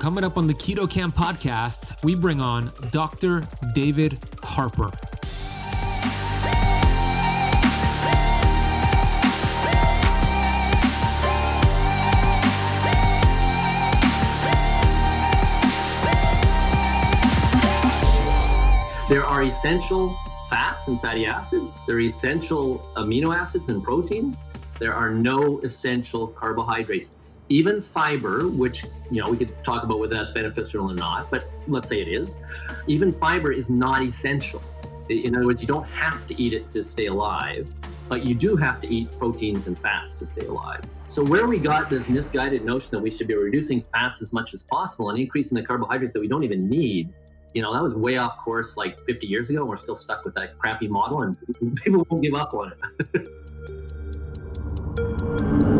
Coming up on the Keto Kamp podcast, we bring on Dr. David Harper. There are essential fats and fatty acids. There are essential amino acids and proteins. There are no essential carbohydrates. Even fiber, which you know we could talk about whether that's beneficial or not, but let's say it is. Even fiber is not essential. In other words, you don't have to eat it to stay alive, but you do have to eat proteins and fats to stay alive. So where we got this misguided notion that we should be reducing fats as much as possible and increasing the carbohydrates that we don't even need you know, that was way off course like 50 years ago, and we're still stuck with that crappy model, and people won't give up on it.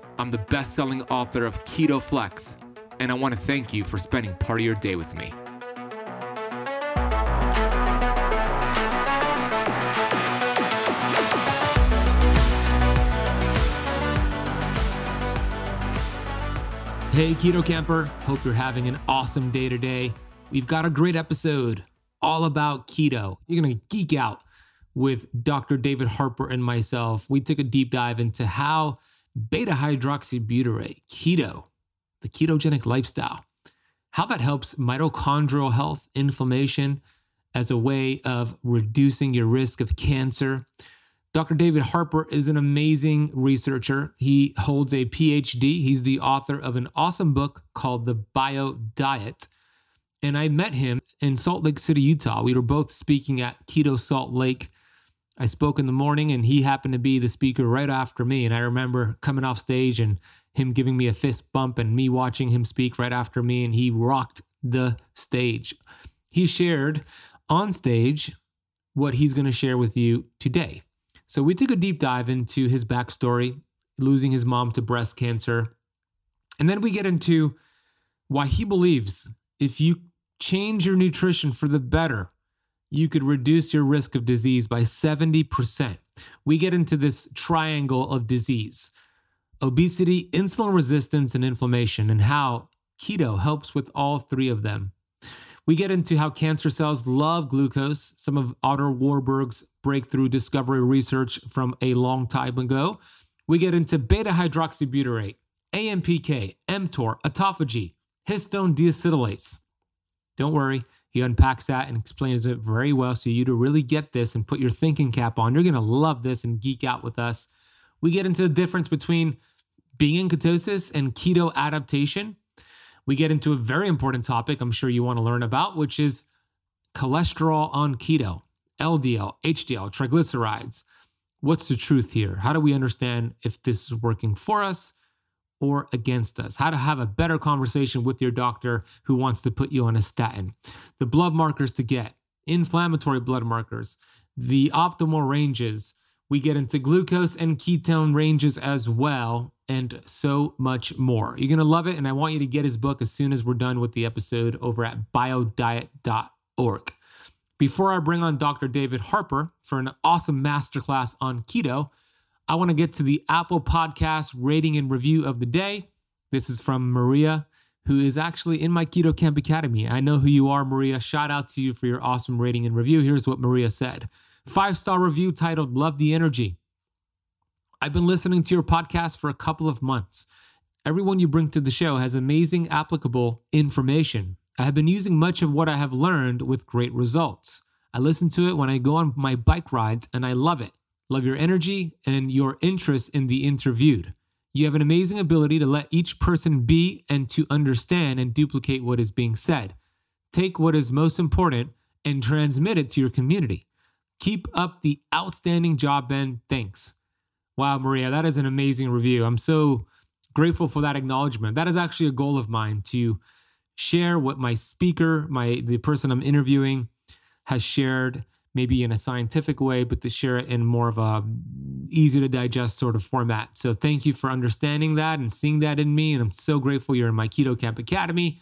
I'm the best selling author of Keto Flex, and I want to thank you for spending part of your day with me. Hey, Keto Camper. Hope you're having an awesome day today. We've got a great episode all about keto. You're going to geek out with Dr. David Harper and myself. We took a deep dive into how beta hydroxybutyrate, keto, the ketogenic lifestyle, how that helps mitochondrial health, inflammation as a way of reducing your risk of cancer Dr. David Harper is an amazing researcher. He holds a PhD. He's the author of an awesome book called The Bio Diet. And I met him in Salt Lake City, Utah. We were both speaking at Keto Salt Lake. I spoke in the morning, and he happened to be the speaker right after me. And I remember coming off stage and him giving me a fist bump and me watching him speak right after me. And he rocked the stage. He shared on stage what he's going to share with you today. So we took a deep dive into his backstory, losing his mom to breast cancer. And then we get into why he believes if you change your nutrition for the better, you could reduce your risk of disease by 70%. We get into this triangle of disease obesity, insulin resistance, and inflammation, and how keto helps with all three of them. We get into how cancer cells love glucose, some of Otto Warburg's breakthrough discovery research from a long time ago. We get into beta hydroxybutyrate, AMPK, mTOR, autophagy, histone deacetylase. Don't worry, he unpacks that and explains it very well so you to really get this and put your thinking cap on. You're going to love this and geek out with us. We get into the difference between being in ketosis and keto adaptation we get into a very important topic I'm sure you want to learn about, which is cholesterol on keto, LDL, HDL, triglycerides. What's the truth here? How do we understand if this is working for us or against us? How to have a better conversation with your doctor who wants to put you on a statin. The blood markers to get, inflammatory blood markers, the optimal ranges. We get into glucose and ketone ranges as well and so much more. You're going to love it. And I want you to get his book as soon as we're done with the episode over at biodiet.org. Before I bring on Dr. David Harper for an awesome masterclass on keto, I want to get to the Apple Podcast rating and review of the day. This is from Maria, who is actually in my Keto Kamp Academy. I know who you are, Maria. Shout out to you for your awesome rating and review. Here's what Maria said Five star review titled Love the Energy. I've been listening to your podcast for a couple of months. Everyone you bring to the show has amazing, applicable information. I have been using much of what I have learned with great results. I listen to it when I go on my bike rides and I love it. Love your energy and your interest in the interviewed. You have an amazing ability to let each person be and to understand and duplicate what is being said. Take what is most important and transmit it to your community. Keep up the outstanding job, Ben. Thanks. Wow, Maria, that is an amazing review. I'm so grateful for that acknowledgement. That is actually a goal of mine to share what my speaker, my the person I'm interviewing, has shared, maybe in a scientific way, but to share it in more of a easy to digest sort of format. So thank you for understanding that and seeing that in me. And I'm so grateful you're in my Keto Kamp Academy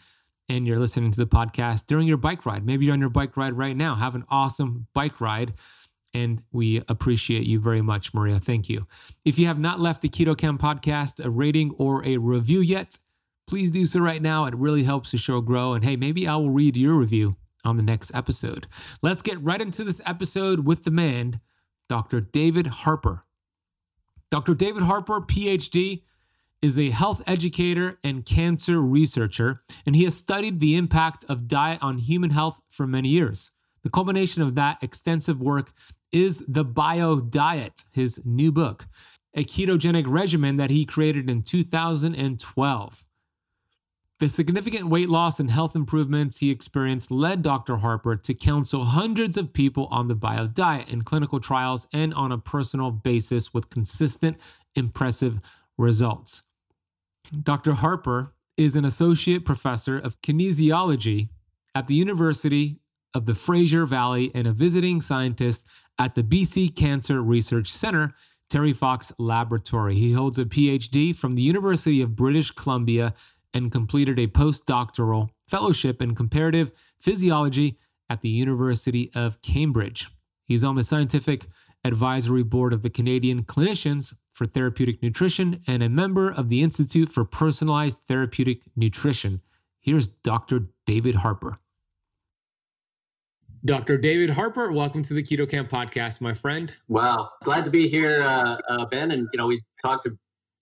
and you're listening to the podcast during your bike ride. Maybe you're on your bike ride right now. Have an awesome bike ride. And we appreciate you very much, Maria. Thank you. If you have not left the Keto Kamp podcast a rating or a review yet, please do so right now. It really helps the show grow. And hey, maybe I will read your review on the next episode. Let's get right into this episode with the man, Dr. David Harper. Dr. David Harper, PhD, is a health educator and cancer researcher, and he has studied the impact of diet on human health for many years. The culmination of that extensive work is the Bio Diet, his new book, a ketogenic regimen that he created in 2012. The significant weight loss and health improvements he experienced led Dr. Harper to counsel hundreds of people on the bio diet in clinical trials and on a personal basis with consistent, impressive results. Dr. Harper is an associate professor of kinesiology at the University of the Fraser Valley and a visiting scientist at the BC Cancer Research Center, Terry Fox Laboratory. He holds a PhD from the University of British Columbia and completed a postdoctoral fellowship in comparative physiology at the University of Cambridge. He's on the scientific advisory board of the Canadian Clinicians for Therapeutic Nutrition and a member of the Institute for Personalized Therapeutic Nutrition. Here's Dr. David Harper. Dr. David Harper, welcome to the Keto Kamp podcast, my friend. Wow, glad to be here, uh, uh, Ben. And you know, we talked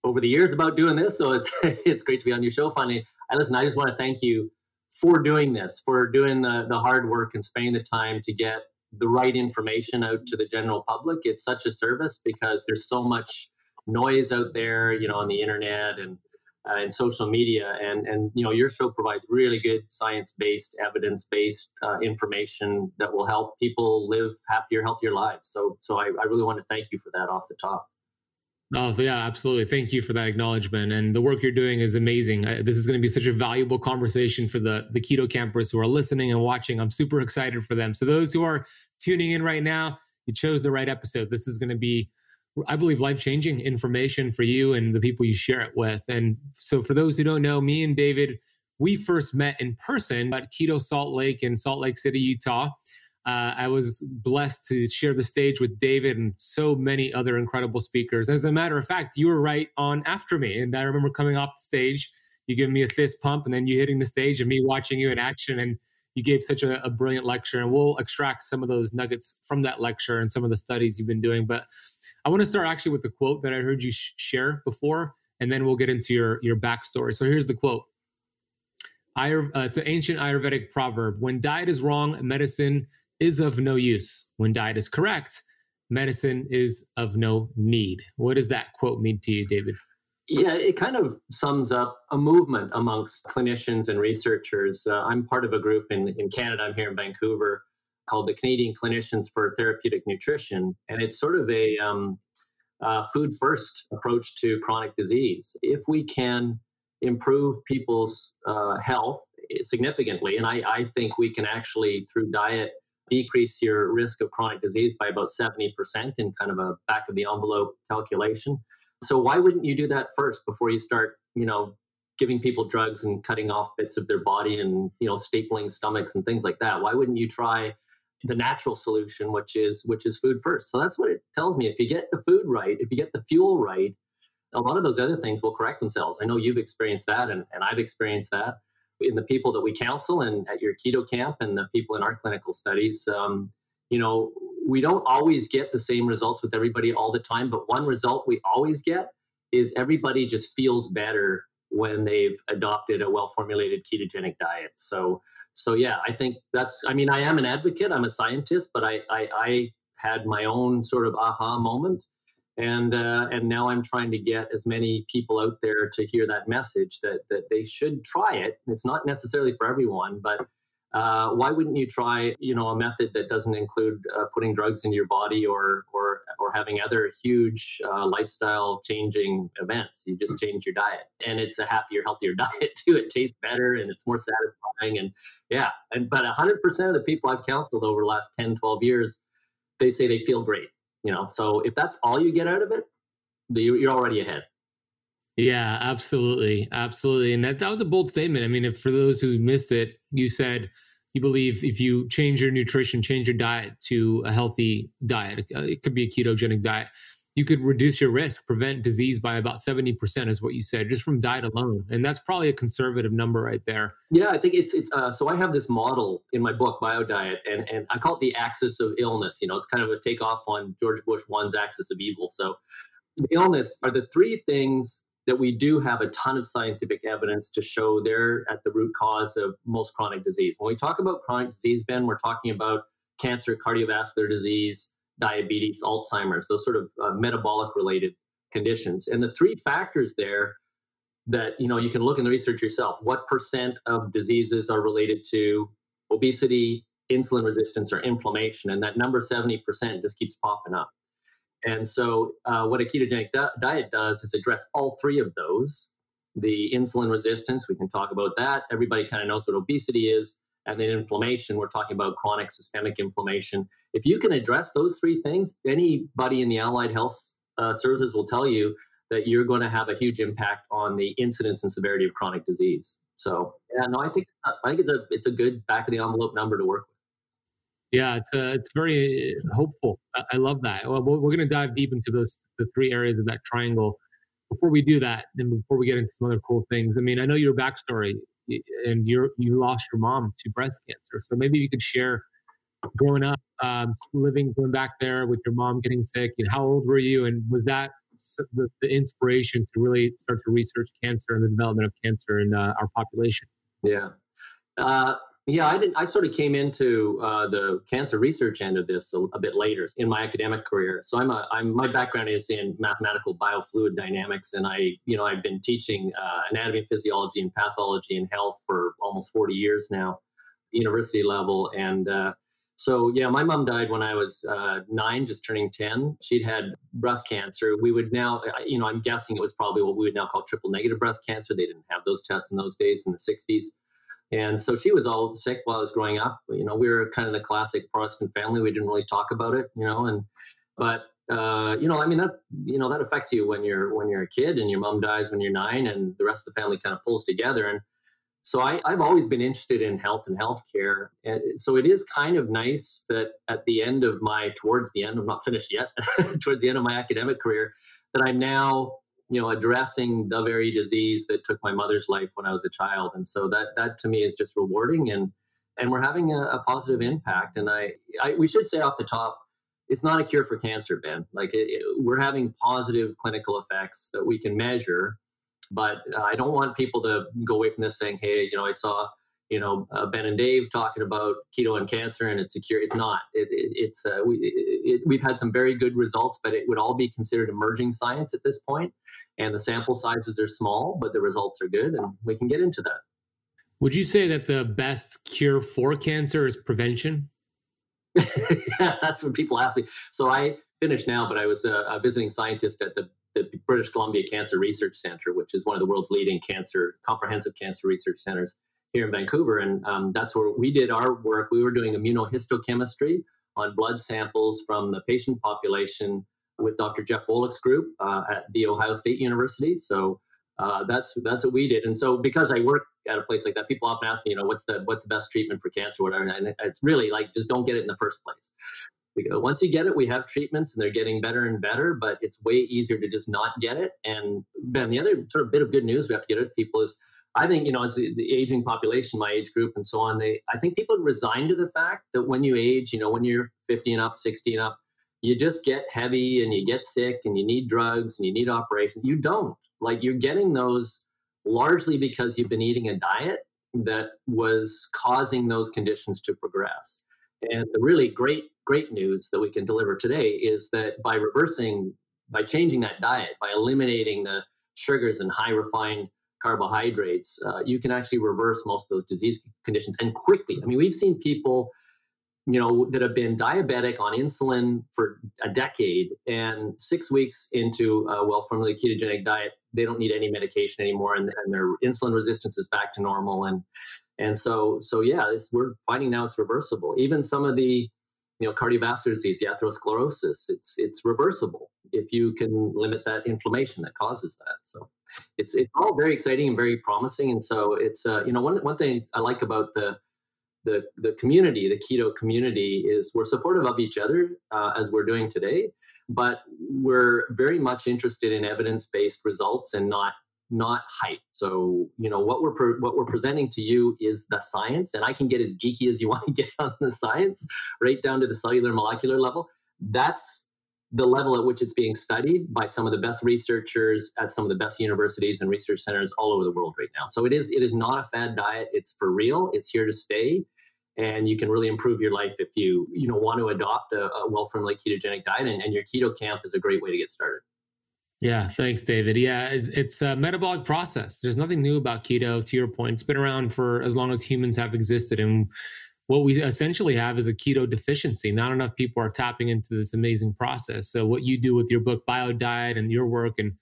over the years about doing this. So it's it's great to be on your show finally. I listen. I just want to thank you for doing this, for doing the the hard work and spending the time to get the right information out to the general public. It's such a service because there's so much noise out there, you know, on the internet and uh, and social media, and and you know, your show provides really good science-based, evidence-based uh, information that will help people live happier, healthier lives. So so I, I really want to thank you for that off the top. Oh, yeah, absolutely. Thank you for that acknowledgement. And the work you're doing is amazing. I, this is going to be such a valuable conversation for the, the keto campers who are listening and watching. I'm super excited for them. So, those who are tuning in right now, you chose the right episode. This is going to be, I believe, life changing information for you and the people you share it with. And so, for those who don't know, me and David, we first met in person at Keto Salt Lake in Salt Lake City, Utah. Uh, I was blessed to share the stage with David and so many other incredible speakers. As a matter of fact, you were right on after me. And I remember coming off the stage, you giving me a fist pump, and then you hitting the stage and me watching you in action. And you gave such a, a brilliant lecture. And we'll extract some of those nuggets from that lecture and some of the studies you've been doing. But I want to start actually with the quote that I heard you sh- share before, and then we'll get into your, your backstory. So here's the quote. Uh, it's an ancient Ayurvedic proverb. When diet is wrong, medicine is of no use. When diet is correct, medicine is of no need. What does that quote mean to you, David? Yeah, it kind of sums up a movement amongst clinicians and researchers. Uh, I'm part of a group in, in Canada, I'm here in Vancouver, called the Canadian Clinicians for Therapeutic Nutrition. And it's sort of a um, uh, food first approach to chronic disease. If we can improve people's uh, health significantly, and I, I think we can actually, through diet, decrease your risk of chronic disease by about 70% in kind of a back of the envelope calculation. So why wouldn't you do that first before you start, you know, giving people drugs and cutting off bits of their body and, you know, stapling stomachs and things like that? Why wouldn't you try the natural solution which is which is food first? So that's what it tells me. If you get the food right, if you get the fuel right, a lot of those other things will correct themselves. I know you've experienced that and, and I've experienced that in the people that we counsel and at your keto camp and the people in our clinical studies um, you know we don't always get the same results with everybody all the time but one result we always get is everybody just feels better when they've adopted a well formulated ketogenic diet. So so yeah i think that's i mean i am an advocate i'm a scientist but i i, I had my own sort of aha moment and uh, and now I'm trying to get as many people out there to hear that message that that they should try it. It's not necessarily for everyone, but uh, why wouldn't you try, you know, a method that doesn't include uh, putting drugs into your body or or or having other huge uh, lifestyle changing events? You just change your diet, and it's a happier, healthier diet too. It tastes better and it's more satisfying, and yeah. And but 100% of the people I've counseled over the last 10, 12 years, they say they feel great. You know, so if that's all you get out of it, you're already ahead. Yeah, absolutely. Absolutely. And that, that was a bold statement. I mean, if for those who missed it, you said you believe if you change your nutrition, change your diet to a healthy diet, uh, it could be a ketogenic diet, you could reduce your risk, prevent disease by about 70%, is what you said, just from diet alone. And that's probably a conservative number right there. Yeah, I think it's, it's uh, so I have this model in my book, Bio Diet, and, and I call it the axis of illness. You know, it's kind of a takeoff on George Bush one's axis of evil. So illness are the three things that we do have a ton of scientific evidence to show they're at the root cause of most chronic disease. When we talk about chronic disease, Ben, we're talking about cancer, cardiovascular disease, diabetes, Alzheimer's, those sort of uh, metabolic related conditions. And the three factors there that you know you can look in the research yourself. What percent of diseases are related to obesity, insulin resistance, or inflammation? And that number 70% just keeps popping up. And so, uh, what a ketogenic di- diet does is address all three of those. The insulin resistance, we can talk about that. Everybody kind of knows what obesity is. And then inflammation, we're talking about chronic systemic inflammation. If you can address those three things, anybody in the allied health uh, services will tell you that you're going to have a huge impact on the incidence and severity of chronic disease. So, yeah, no, I think I think it's a it's a good back of the envelope number to work with. Yeah, it's uh, it's very hopeful. I, love that. Well, we're going to dive deep into those the three areas of that triangle. Before we do that, and before we get into some other cool things, I mean, I know your backstory, and you you lost your mom to breast cancer. So maybe you could share growing up, um, living, going back there with your mom getting sick. And how old were you? And was that the, the inspiration to really start to research cancer and the development of cancer in uh, our population? Yeah. Uh, yeah, I didn't. I sort of came into uh, the cancer research end of this a, a, bit later in my academic career. So I'm a. I'm my background is in mathematical biofluid dynamics, and I, you know, I've been teaching uh, anatomy, physiology, and pathology in health for almost 40 years now, university level. And uh, so, yeah, my mom died when I was uh, nine, just turning 10. She'd had breast cancer. We would now, you know, I'm guessing it was probably what we would now call triple negative breast cancer. They didn't have those tests in those days in the 60s. And so she was all sick while I was growing up. You know, we were kind of the classic Protestant family. We didn't really talk about it, you know, and but uh, you know, I mean that you know that affects you when you're when you're a kid and your mom dies when you're nine, and the rest of the family kind of pulls together. And so I, I've always been interested in health and healthcare, and so it is kind of nice that at the end of my towards the end, I'm not finished yet, towards the end of my academic career, that I'm now you know addressing the very disease that took my mother's life when I was a child, and so that that to me is just rewarding and and we're having a, a positive impact. And I, I we should say off the top, it's not a cure for cancer, Ben. Like it, it, we're having positive clinical effects that we can measure, but I don't want people to go away from this saying, hey, you know, I saw you know uh, Ben and Dave talking about keto and cancer, and it's a cure. It's not. It, it, it's uh, we, we've had some very good results, but it would all be considered emerging science at this point, and the sample sizes are small, but the results are good, and we can get into that. Would you say that the best cure for cancer is prevention? yeah, that's what people ask me. So I finished now, but I was a, a visiting scientist at the the British Columbia Cancer Research Center, which is one of the world's leading cancer comprehensive cancer research centers here in Vancouver. And um, that's where we did our work. We were doing immunohistochemistry on blood samples from the patient population with Dr. Jeff Volek's group uh, at The Ohio State University. So uh, that's that's what we did. And so because I work at a place like that, people often ask me, you know, what's the what's the best treatment for cancer, whatever. And it's really like just don't get it in the first place. Because once you get it, we have treatments and they're getting better and better, but it's way easier to just not get it. And Ben, the other sort of bit of good news we have to get to people is I think you know as the, the, aging population, my age group, and so on. They, I think people resign to the fact that when you age, you know, when you're 50 and up, 60 and up, you just get heavy and you get sick and you need drugs and you need operations. You don't like you're getting those largely because you've been eating a diet that was causing those conditions to progress. And the really great, great news that we can deliver today is that by reversing, by changing that diet, by eliminating the sugars and high refined carbohydrates, uh, you can actually reverse most of those disease conditions and quickly. I mean, we've seen people, you know, that have been diabetic on insulin for a decade, and six weeks into a well-formulated ketogenic diet, they don't need any medication anymore, and, and their insulin resistance is back to normal. And and so so yeah, we're finding now it's reversible. Even some of the you know cardiovascular disease, the atherosclerosis, it's it's reversible if you can limit that inflammation that causes that. So it's it's all very exciting and very promising. And so it's uh, you know one one thing I like about the the the community, the keto community, is we're supportive of each other uh, as we're doing today, but we're very much interested in evidence based results and not not hype. So you know what we're pre- what we're presenting to you is the science, and I can get as geeky as you want to get on the science, right down to the cellular molecular level. That's the level at which it's being studied by some of the best researchers at some of the best universities and research centers all over the world right now. So it is it is not a fad diet. It's for real. It's here to stay, and you can really improve your life if you you know want to adopt a, a well-formulated ketogenic diet. And, and your keto camp is a great way to get started. Yeah, thanks, David. Yeah, it's, it's a metabolic process. There's nothing new about keto. To your point, it's been around for as long as humans have existed, and what we essentially have is a keto deficiency. Not enough people are tapping into this amazing process. So, what you do with your book, Bio Diet, and your work and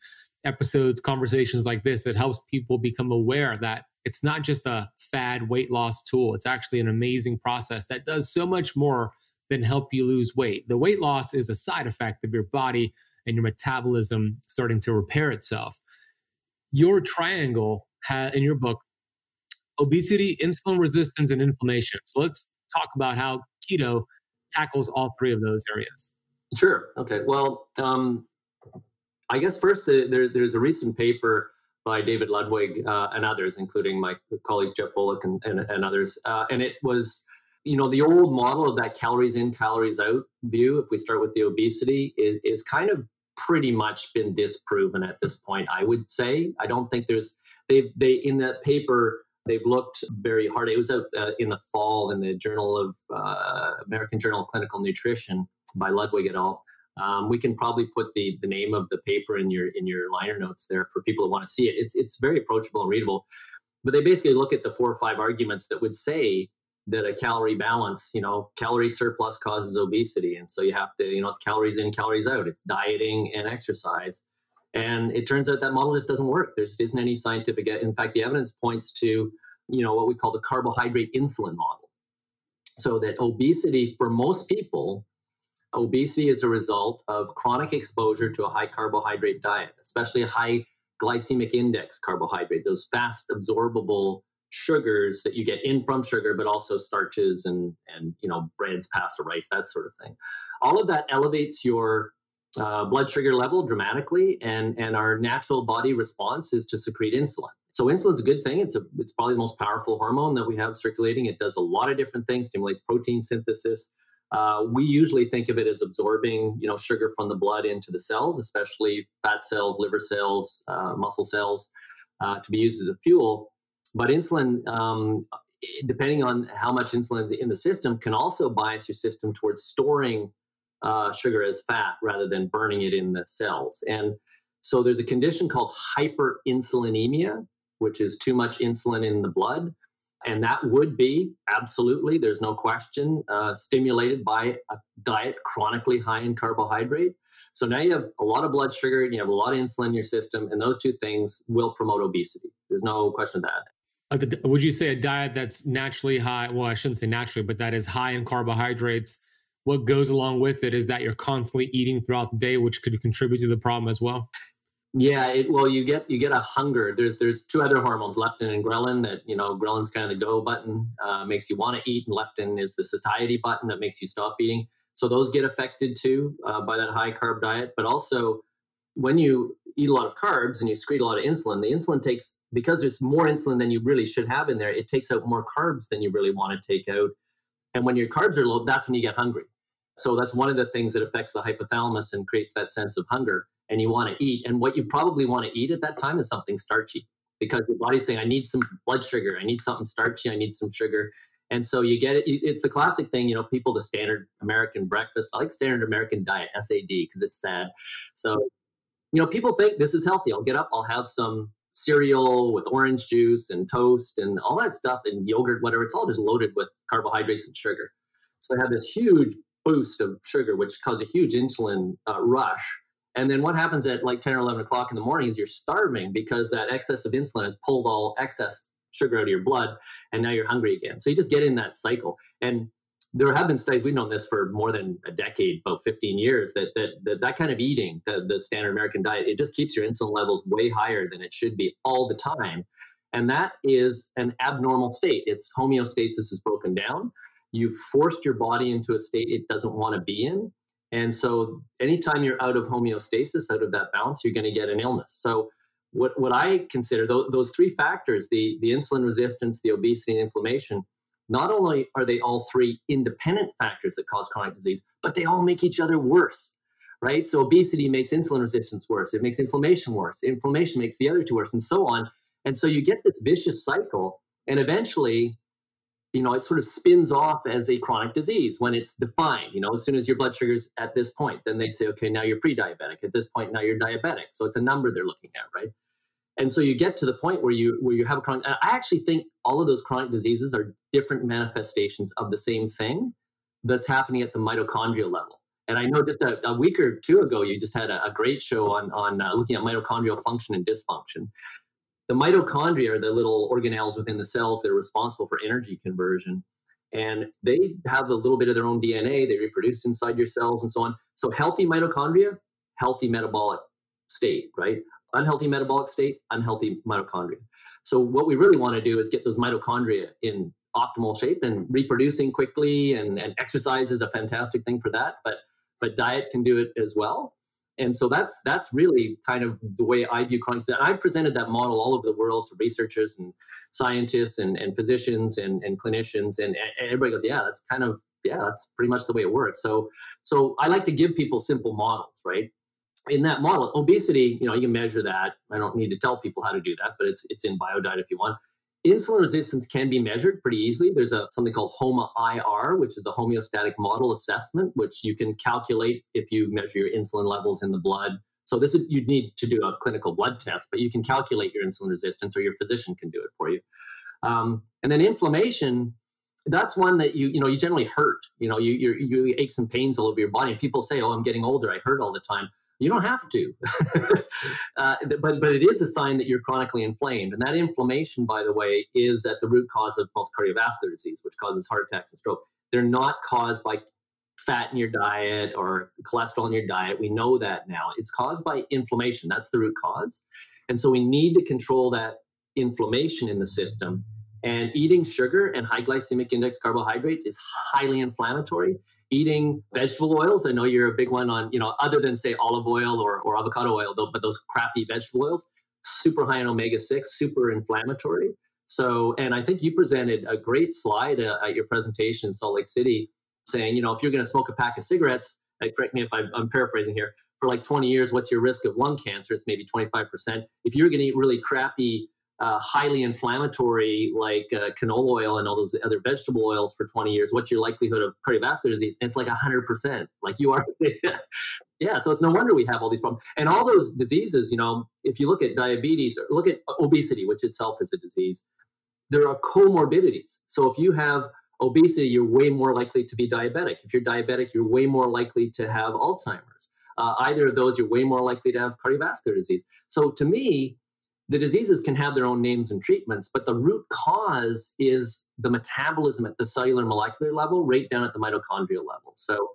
episodes, conversations like this, it helps people become aware that it's not just a fad weight loss tool. It's actually an amazing process that does so much more than help you lose weight. The weight loss is a side effect of your body and your metabolism starting to repair itself. Your triangle in your book obesity, insulin resistance, and inflammation. So let's talk about how keto tackles all three of those areas. Sure. Okay. Well, um, I guess first the, there, there's a recent paper by David Ludwig uh, and others, including my colleagues Jeff Volek and, and, and others, uh, and it was you know the old model of that calories in calories out view if we start with the obesity is, is kind of pretty much been disproven at this point i would say i don't think there's they they in that paper They've looked very hard. It was out uh, in the fall in the Journal of uh, American Journal of Clinical Nutrition by Ludwig et al. Um, we can probably put the the name of the paper in your in your liner notes there for people who want to see it. It's it's very approachable and readable. But they basically look at the four or five arguments that would say that a calorie balance, you know, calorie surplus causes obesity, and so you have to, you know, it's calories in, calories out. It's dieting and exercise. And it turns out that model just doesn't work. There just isn't any scientific. In fact, the evidence points to, you know, what we call the carbohydrate insulin model. So that obesity for most people, obesity is a result of chronic exposure to a high carbohydrate diet, especially a high glycemic index carbohydrate, those fast absorbable sugars that you get in from sugar, but also starches and and you know breads, pasta, rice, that sort of thing. All of that elevates your uh, blood sugar level dramatically, and and our natural body response is to secrete insulin. So insulin's a good thing. It's a it's probably the most powerful hormone that we have circulating. It does a lot of different things, stimulates protein synthesis. Uh, we usually think of it as absorbing, you know, sugar from the blood into the cells, especially fat cells, liver cells, uh, muscle cells, uh, to be used as a fuel. But insulin, um, depending on how much insulin is in the system, can also bias your system towards storing uh, sugar as fat rather than burning it in the cells. And so there's a condition called hyperinsulinemia, which is too much insulin in the blood. And that would be absolutely, there's no question, uh, stimulated by a diet chronically high in carbohydrate. So now you have a lot of blood sugar and you have a lot of insulin in your system, and those two things will promote obesity. There's no question of that. Would you say a diet that's naturally high? Well, I shouldn't say naturally, but that is high in carbohydrates what goes along with it is that you're constantly eating throughout the day, which could contribute to the problem as well. Yeah, it, well, you get you get a hunger. There's there's two other hormones, leptin and ghrelin. That you know, ghrelin's kind of the go button, uh, makes you want to eat, and leptin is the satiety button that makes you stop eating. So those get affected too uh, by that high carb diet. But also, when you eat a lot of carbs and you secrete a lot of insulin, the insulin takes because there's more insulin than you really should have in there. It takes out more carbs than you really want to take out. And when your carbs are low, that's when you get hungry. So that's one of the things that affects the hypothalamus and creates that sense of hunger. And you want to eat. And what you probably want to eat at that time is something starchy because your body's saying, I need some blood sugar. I need something starchy. I need some sugar. And so you get it. It's the classic thing, you know, people, the standard American breakfast. I like standard American diet, SAD, because it's sad. So, you know, people think this is healthy. I'll get up, I'll have some cereal with orange juice and toast and all that stuff and yogurt, whatever. It's all just loaded with carbohydrates and sugar. So they have this huge boost of sugar, which causes a huge insulin uh, rush. And then what happens at like 10 or 11 o'clock in the morning is you're starving because that excess of insulin has pulled all excess sugar out of your blood, and now you're hungry again. So you just get in that cycle. And there have been studies we've known this for more than a decade about 15 years that that that, that kind of eating the, the standard american diet it just keeps your insulin levels way higher than it should be all the time and that is an abnormal state its homeostasis is broken down you've forced your body into a state it doesn't want to be in and so anytime you're out of homeostasis out of that balance you're going to get an illness so what, what i consider those, those three factors the, the insulin resistance the obesity and inflammation not only are they all three independent factors that cause chronic disease, but they all make each other worse, right? So obesity makes insulin resistance worse, it makes inflammation worse, inflammation makes the other two worse, and so on. And so you get this vicious cycle, and eventually, you know, it sort of spins off as a chronic disease when it's defined. You know, as soon as your blood sugar's at this point, then they say, okay, now you're pre-diabetic. At this point, now you're diabetic. So it's a number they're looking at, right? and so you get to the point where you where you have a chronic i actually think all of those chronic diseases are different manifestations of the same thing that's happening at the mitochondrial level and i know just a, a week or two ago you just had a, a great show on on uh, looking at mitochondrial function and dysfunction the mitochondria are the little organelles within the cells that are responsible for energy conversion and they have a little bit of their own dna they reproduce inside your cells and so on so healthy mitochondria healthy metabolic state right unhealthy metabolic state, unhealthy mitochondria. So what we really want to do is get those mitochondria in optimal shape and reproducing quickly and, and exercise is a fantastic thing for that, but but diet can do it as well. And so that's that's really kind of the way I view chronic disease. I presented that model all over the world to researchers and scientists and, and physicians and, and clinicians and, and everybody goes, yeah, that's kind of yeah, that's pretty much the way it works. So so I like to give people simple models, right? in that model, obesity, you know, you can measure that. I don't need to tell people how to do that, but it's it's in BioDiet if you want. Insulin resistance can be measured pretty easily. There's a something called HOMA-IR, which is the homeostatic model assessment, which you can calculate if you measure your insulin levels in the blood. So this is you'd need to do a clinical blood test, but you can calculate your insulin resistance, or your physician can do it for you. Um, and then inflammation, that's one that you you know you generally hurt. You know you you you aches and pains all over your body. And people say, "Oh, I'm getting older. I hurt all the time." You don't have to, uh, but but it is a sign that you're chronically inflamed, and that inflammation, by the way, is at the root cause of most cardiovascular disease, which causes heart attacks and stroke. They're not caused by fat in your diet or cholesterol in your diet. We know that now. It's caused by inflammation. That's the root cause, and so we need to control that inflammation in the system. And eating sugar and high glycemic index carbohydrates is highly inflammatory eating vegetable oils. I know you're a big one on, you know, other than say olive oil or, or avocado oil, though, but those crappy vegetable oils, super high in omega 6, super inflammatory. So, and I think you presented a great slide uh, at your presentation in Salt Lake City saying, you know, if you're going to smoke a pack of cigarettes, uh, correct me if I'm, I'm paraphrasing here, for like 20 years, what's your risk of lung cancer? It's maybe 25%. If you're going to eat really crappy uh, highly inflammatory like uh, canola oil and all those other vegetable oils for 20 years, what's your likelihood of cardiovascular disease? And it's like 100%. Like you are. yeah. So it's no wonder we have all these problems. And all those diseases, you know, if you look at diabetes or look at obesity, which itself is a disease, there are comorbidities. So if you have obesity, you're way more likely to be diabetic. If you're diabetic, you're way more likely to have Alzheimer's. Uh, either of those, you're way more likely to have cardiovascular disease. So to me, the diseases can have their own names and treatments, but the root cause is the metabolism at the cellular molecular level, right down at the mitochondrial level. So,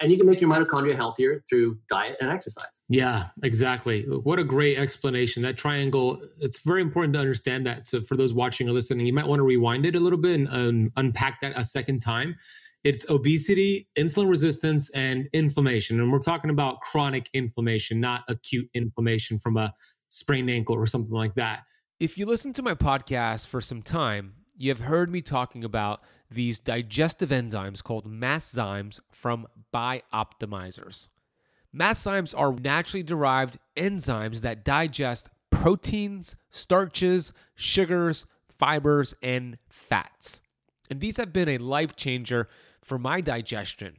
and you can make your mitochondria healthier through diet and exercise. Yeah, exactly. What a great explanation. That triangle, it's very important to understand that. So, for those watching or listening, you might want to rewind it a little bit and um, unpack that a second time. It's obesity, insulin resistance, and inflammation. And we're talking about chronic inflammation, not acute inflammation from a sprained ankle or something like that. If you listen to my podcast for some time, you have heard me talking about these digestive enzymes called Masszymes from Bioptimizers. Masszymes are naturally derived enzymes that digest proteins, starches, sugars, fibers, and fats. And these have been a life changer for my digestion.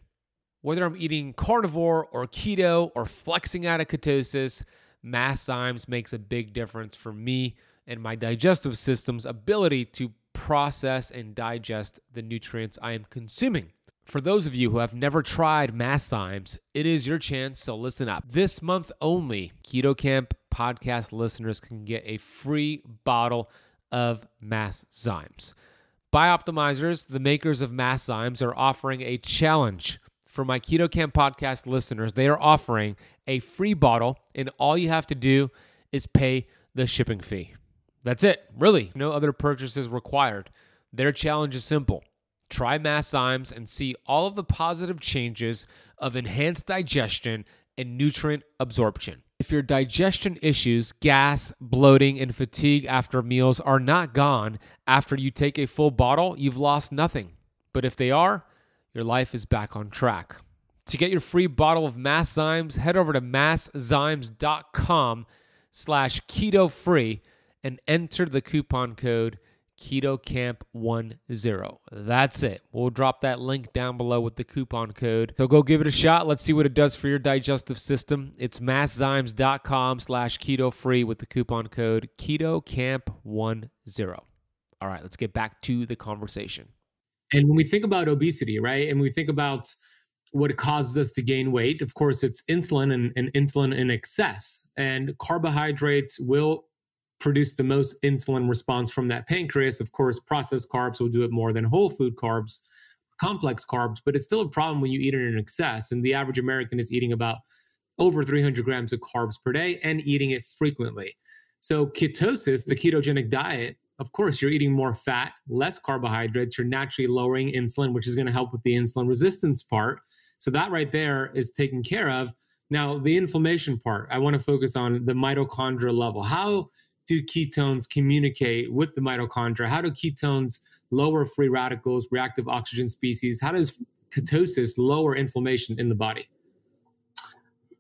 Whether I'm eating carnivore or keto or flexing out of ketosis, Masszymes makes a big difference for me and my digestive system's ability to process and digest the nutrients I am consuming. For those of you who have never tried Masszymes, it is your chance, so listen up. This month only, Keto Kamp podcast listeners can get a free bottle of Masszymes. Bioptimizers, the makers of Masszymes, are offering a challenge for my Keto Kamp podcast listeners. They are offering a free bottle, and all you have to do is pay the shipping fee. That's it, really. No other purchases required. Their challenge is simple try Masszymes and see all of the positive changes of enhanced digestion and nutrient absorption. If your digestion issues, gas, bloating, and fatigue after meals are not gone after you take a full bottle, you've lost nothing. But if they are, your life is back on track. To get your free bottle of Masszymes, head over to masszymes.com slash keto free and enter the coupon code KetoCamp10. That's it. We'll drop that link down below with the coupon code. So go give it a shot. Let's see what it does for your digestive system. It's masszymes.com slash keto free with the coupon code KetoCamp10. All right, let's get back to the conversation. And when we think about obesity, right, and we think about what causes us to gain weight, of course, it's insulin and, and insulin in excess. And carbohydrates will produce the most insulin response from that pancreas. Of course, processed carbs will do it more than whole food carbs, complex carbs, but it's still a problem when you eat it in excess. And the average American is eating about over 300 grams of carbs per day and eating it frequently. So, ketosis, the ketogenic diet, of course, you're eating more fat, less carbohydrates. You're naturally lowering insulin, which is going to help with the insulin resistance part. So, that right there is taken care of. Now, the inflammation part, I want to focus on the mitochondrial level. How do ketones communicate with the mitochondria? How do ketones lower free radicals, reactive oxygen species? How does ketosis lower inflammation in the body?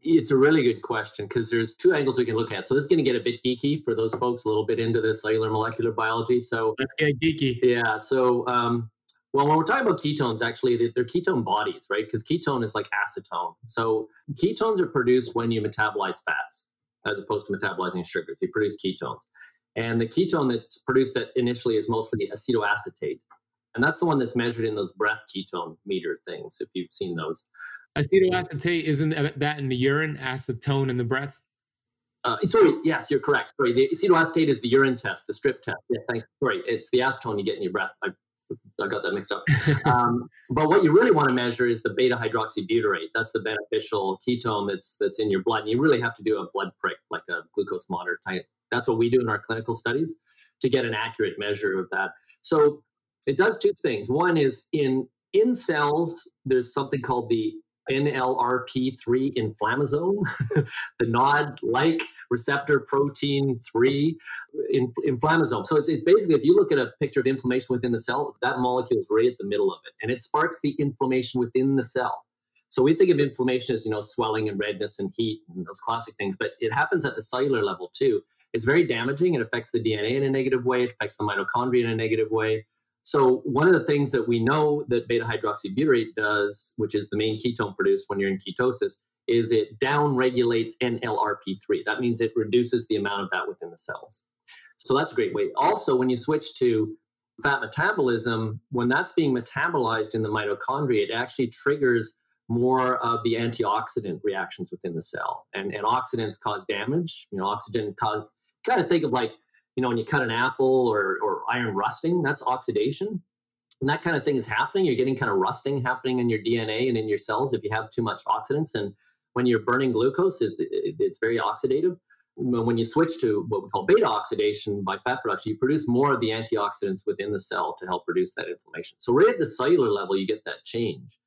It's a really good question because there's two angles we can look at. So this is going to get a bit geeky for those folks a little bit into this cellular molecular biology. So let's get geeky. Yeah. So um, well, when we're talking about ketones, actually, they're ketone bodies, right? Because ketone is like acetone. So ketones are produced when you metabolize fats as opposed to metabolizing sugars. You produce ketones. And the ketone that's produced at initially is mostly acetoacetate. And that's the one that's measured in those breath ketone meter things, if you've seen those. Acetoacetate isn't that in the urine, acetone in the breath? Uh, sorry, yes, you're correct. Sorry, the acetoacetate is the urine test, the strip test. Yeah, thanks. Sorry, it's the acetone you get in your breath. I I got that mixed up. um, but what you really want to measure is the beta hydroxybutyrate. That's the beneficial ketone that's that's in your blood. And you really have to do a blood prick, like a glucose monitor type. That's what we do in our clinical studies to get an accurate measure of that. So it does two things. One is in in cells, there's something called the NLRP3 inflammasome, the NOD-like receptor protein 3 in, inflammasome. So it's, it's basically, if you look at a picture of inflammation within the cell, that molecule is right at the middle of it, and it sparks the inflammation within the cell. So we think of inflammation as, you know, swelling and redness and heat and those classic things, but it happens at the cellular level too. It's very damaging. It affects the DNA in a negative way. It affects the mitochondria in a negative way. So one of the things that we know that beta hydroxybutyrate does, which is the main ketone produced when you're in ketosis, is it downregulates NLRP3. That means it reduces the amount of that within the cells. So that's a great way. Also, when you switch to fat metabolism, when that's being metabolized in the mitochondria, it actually triggers more of the antioxidant reactions within the cell. And, and oxidants cause damage. You know, oxygen cause kind of think of like you know, when you cut an apple or, or iron rusting, that's oxidation. And that kind of thing is happening. You're getting kind of rusting happening in your DNA and in your cells if you have too much oxidants. And when you're burning glucose, it's, it's very oxidative. When you switch to what we call beta oxidation by fat production, you produce more of the antioxidants within the cell to help reduce that inflammation. So, right at the cellular level, you get that change.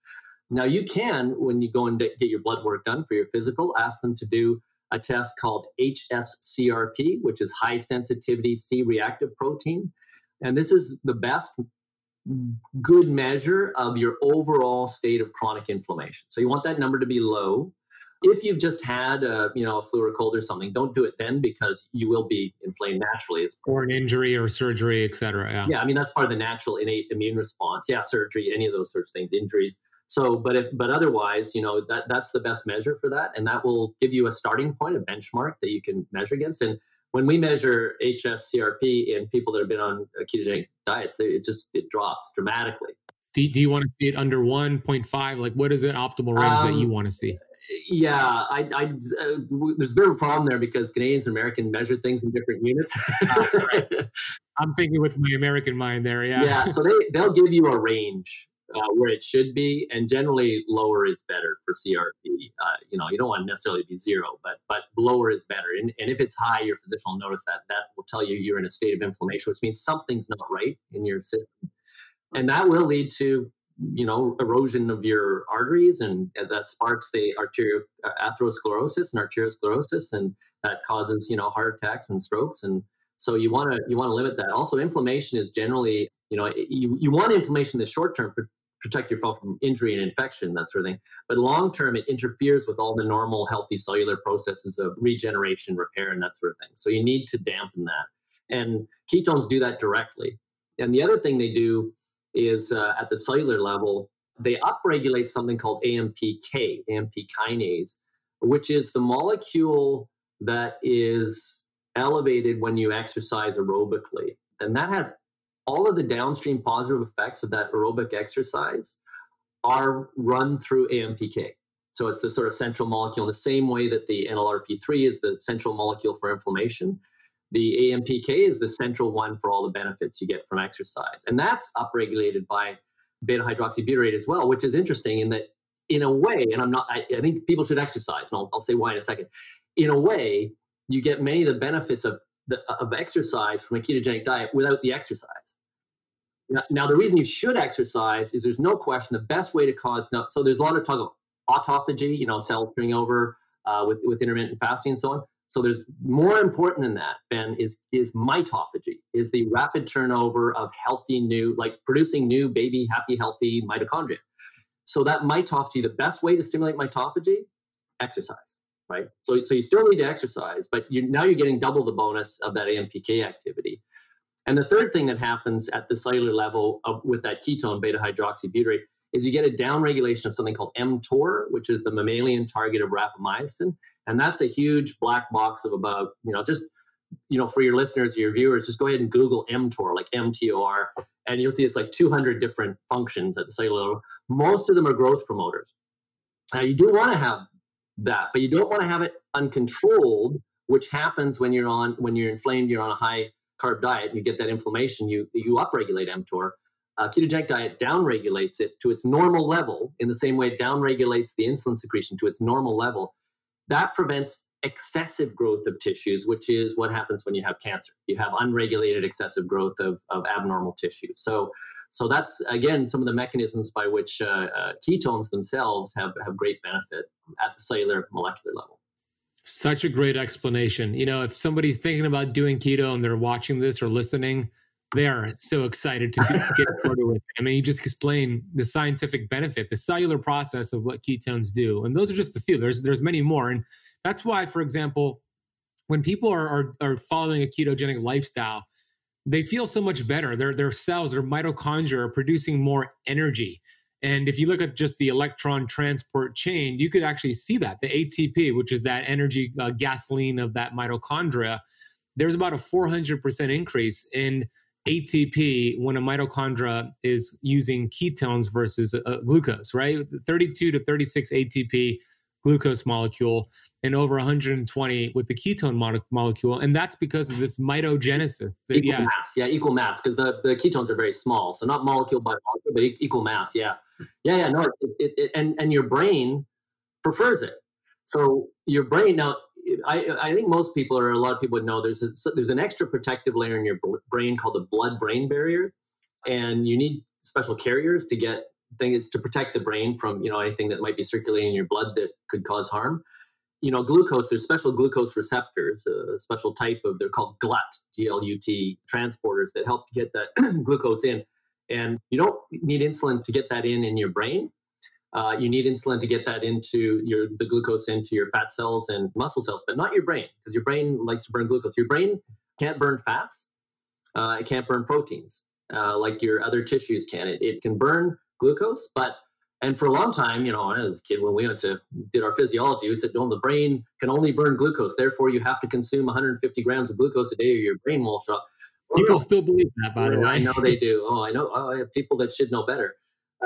Now, you can, when you go and get your blood work done for your physical, ask them to do a test called HSCRP, which is high sensitivity C reactive protein. And this is the best good measure of your overall state of chronic inflammation. So you want that number to be low. If you've just had a, you know, a flu or cold or something, don't do it then because you will be inflamed naturally. Or an injury or surgery, et cetera. Yeah. Yeah. I mean, that's part of the natural innate immune response. Yeah. Surgery, any of those sorts of things, injuries. So, but if but otherwise, you know that that's the best measure for that, and that will give you a starting point, a benchmark that you can measure against. And when we measure HSCRP in people that have been on ketogenic diets, they, it just it drops dramatically. Do, do you want to see it under 1.5? Like, what is an optimal range um, that you um, want to see? Yeah, I, I uh, there's a bit of a problem there because Canadians and Americans measure things in different units. right. I'm thinking with my American mind there. Yeah. Yeah. So they they'll give you a range uh, where it should be, and generally lower is better for CRP. Uh, you know, you don't want to necessarily be zero, but but lower is better. And, and if it's high, your physician will notice that. That will tell you you're in a state of inflammation, which means something's not right in your system, and that will lead to you know erosion of your arteries, and, that sparks the arterial uh, atherosclerosis and arteriosclerosis, and that causes you know heart attacks and strokes and so you want to you want to limit that also inflammation is generally you know you, you want inflammation in the short term protect yourself from injury and infection, that sort of thing. But long term, it interferes with all the normal healthy cellular processes of regeneration, repair, and that sort of thing. So you need to dampen that. And ketones do that directly. And the other thing they do is uh, at the cellular level, they upregulate something called AMPK, AMP kinase, which is the molecule that is elevated when you exercise aerobically. And that has all of the downstream positive effects of that aerobic exercise are run through AMPK. So it's the sort of central molecule in the same way that the NLRP3 is the central molecule for inflammation. The AMPK is the central one for all the benefits you get from exercise. And that's upregulated by beta hydroxybutyrate as well, which is interesting in that, in a way, and I'm not, I, I think people should exercise, and I'll, I'll say why in a second. In a way, you get many of the benefits of, the, of exercise from a ketogenic diet without the exercise. Now, now, the reason you should exercise is there's no question the best way to cause now. So there's a lot of talk of autophagy, you know, cells turning over uh, with with intermittent fasting and so on. So there's more important than that, Ben, is is mitophagy, is the rapid turnover of healthy new, like producing new baby, happy, healthy mitochondria. So that mitophagy, the best way to stimulate mitophagy, exercise, right? So so you still need to exercise, but you now you're getting double the bonus of that AMPK activity. And the third thing that happens at the cellular level of, with that ketone, beta hydroxybutyrate, is you get a downregulation of something called mTOR, which is the mammalian target of rapamycin. And that's a huge black box of about, you know, just, you know, for your listeners, your viewers, just go ahead and Google mTOR, like MTOR, and you'll see it's like 200 different functions at the cellular level. Most of them are growth promoters. Now, you do want to have that, but you don't want to have it uncontrolled, which happens when you're on, when you're inflamed, you're on a high carb diet and you get that inflammation, you you upregulate mTOR. Uh, ketogenic diet downregulates it to its normal level in the same way it downregulates the insulin secretion to its normal level. That prevents excessive growth of tissues, which is what happens when you have cancer. You have unregulated excessive growth of, of abnormal tissue. So, so that's again some of the mechanisms by which uh, uh, ketones themselves have, have great benefit at the cellular molecular level. Such a great explanation. You know, if somebody's thinking about doing keto and they're watching this or listening, they are so excited to, do, to get started with it. I mean, you just explain the scientific benefit, the cellular process of what ketones do, and those are just a few. There's there's many more, and that's why, for example, when people are are, are following a ketogenic lifestyle, they feel so much better. Their their cells, their mitochondria, are producing more energy. And if you look at just the electron transport chain, you could actually see that the ATP, which is that energy uh, gasoline of that mitochondria, there's about a 400% increase in ATP when a mitochondria is using ketones versus uh, glucose, right? 32 to 36 ATP glucose molecule and over 120 with the ketone mo- molecule. And that's because of this mitogenesis. Equal yeah. mass. Yeah, equal mass because the, the ketones are very small. So not molecule by molecule, but equal mass. Yeah. Yeah, yeah. No, it, it, it, and, and your brain prefers it. So your brain, now, I, I think most people or a lot of people would know there's a, there's an extra protective layer in your brain called the blood brain barrier. And you need special carriers to get things to protect the brain from you know anything that might be circulating in your blood that could cause harm you know glucose there's special glucose receptors a special type of they're called glut glut transporters that help to get that glucose in and you don't need insulin to get that in in your brain uh, you need insulin to get that into your the glucose into your fat cells and muscle cells but not your brain because your brain likes to burn glucose your brain can't burn fats uh, it can't burn proteins uh, like your other tissues can it, it can burn glucose, but And for a long time, you know, as a kid, when we went to did our physiology, we said, no, the brain can only burn glucose. Therefore, you have to consume 150 grams of glucose a day or your brain will shut. People still believe that, by the way. I know they do. Oh, I know. Oh, I have people that should know better.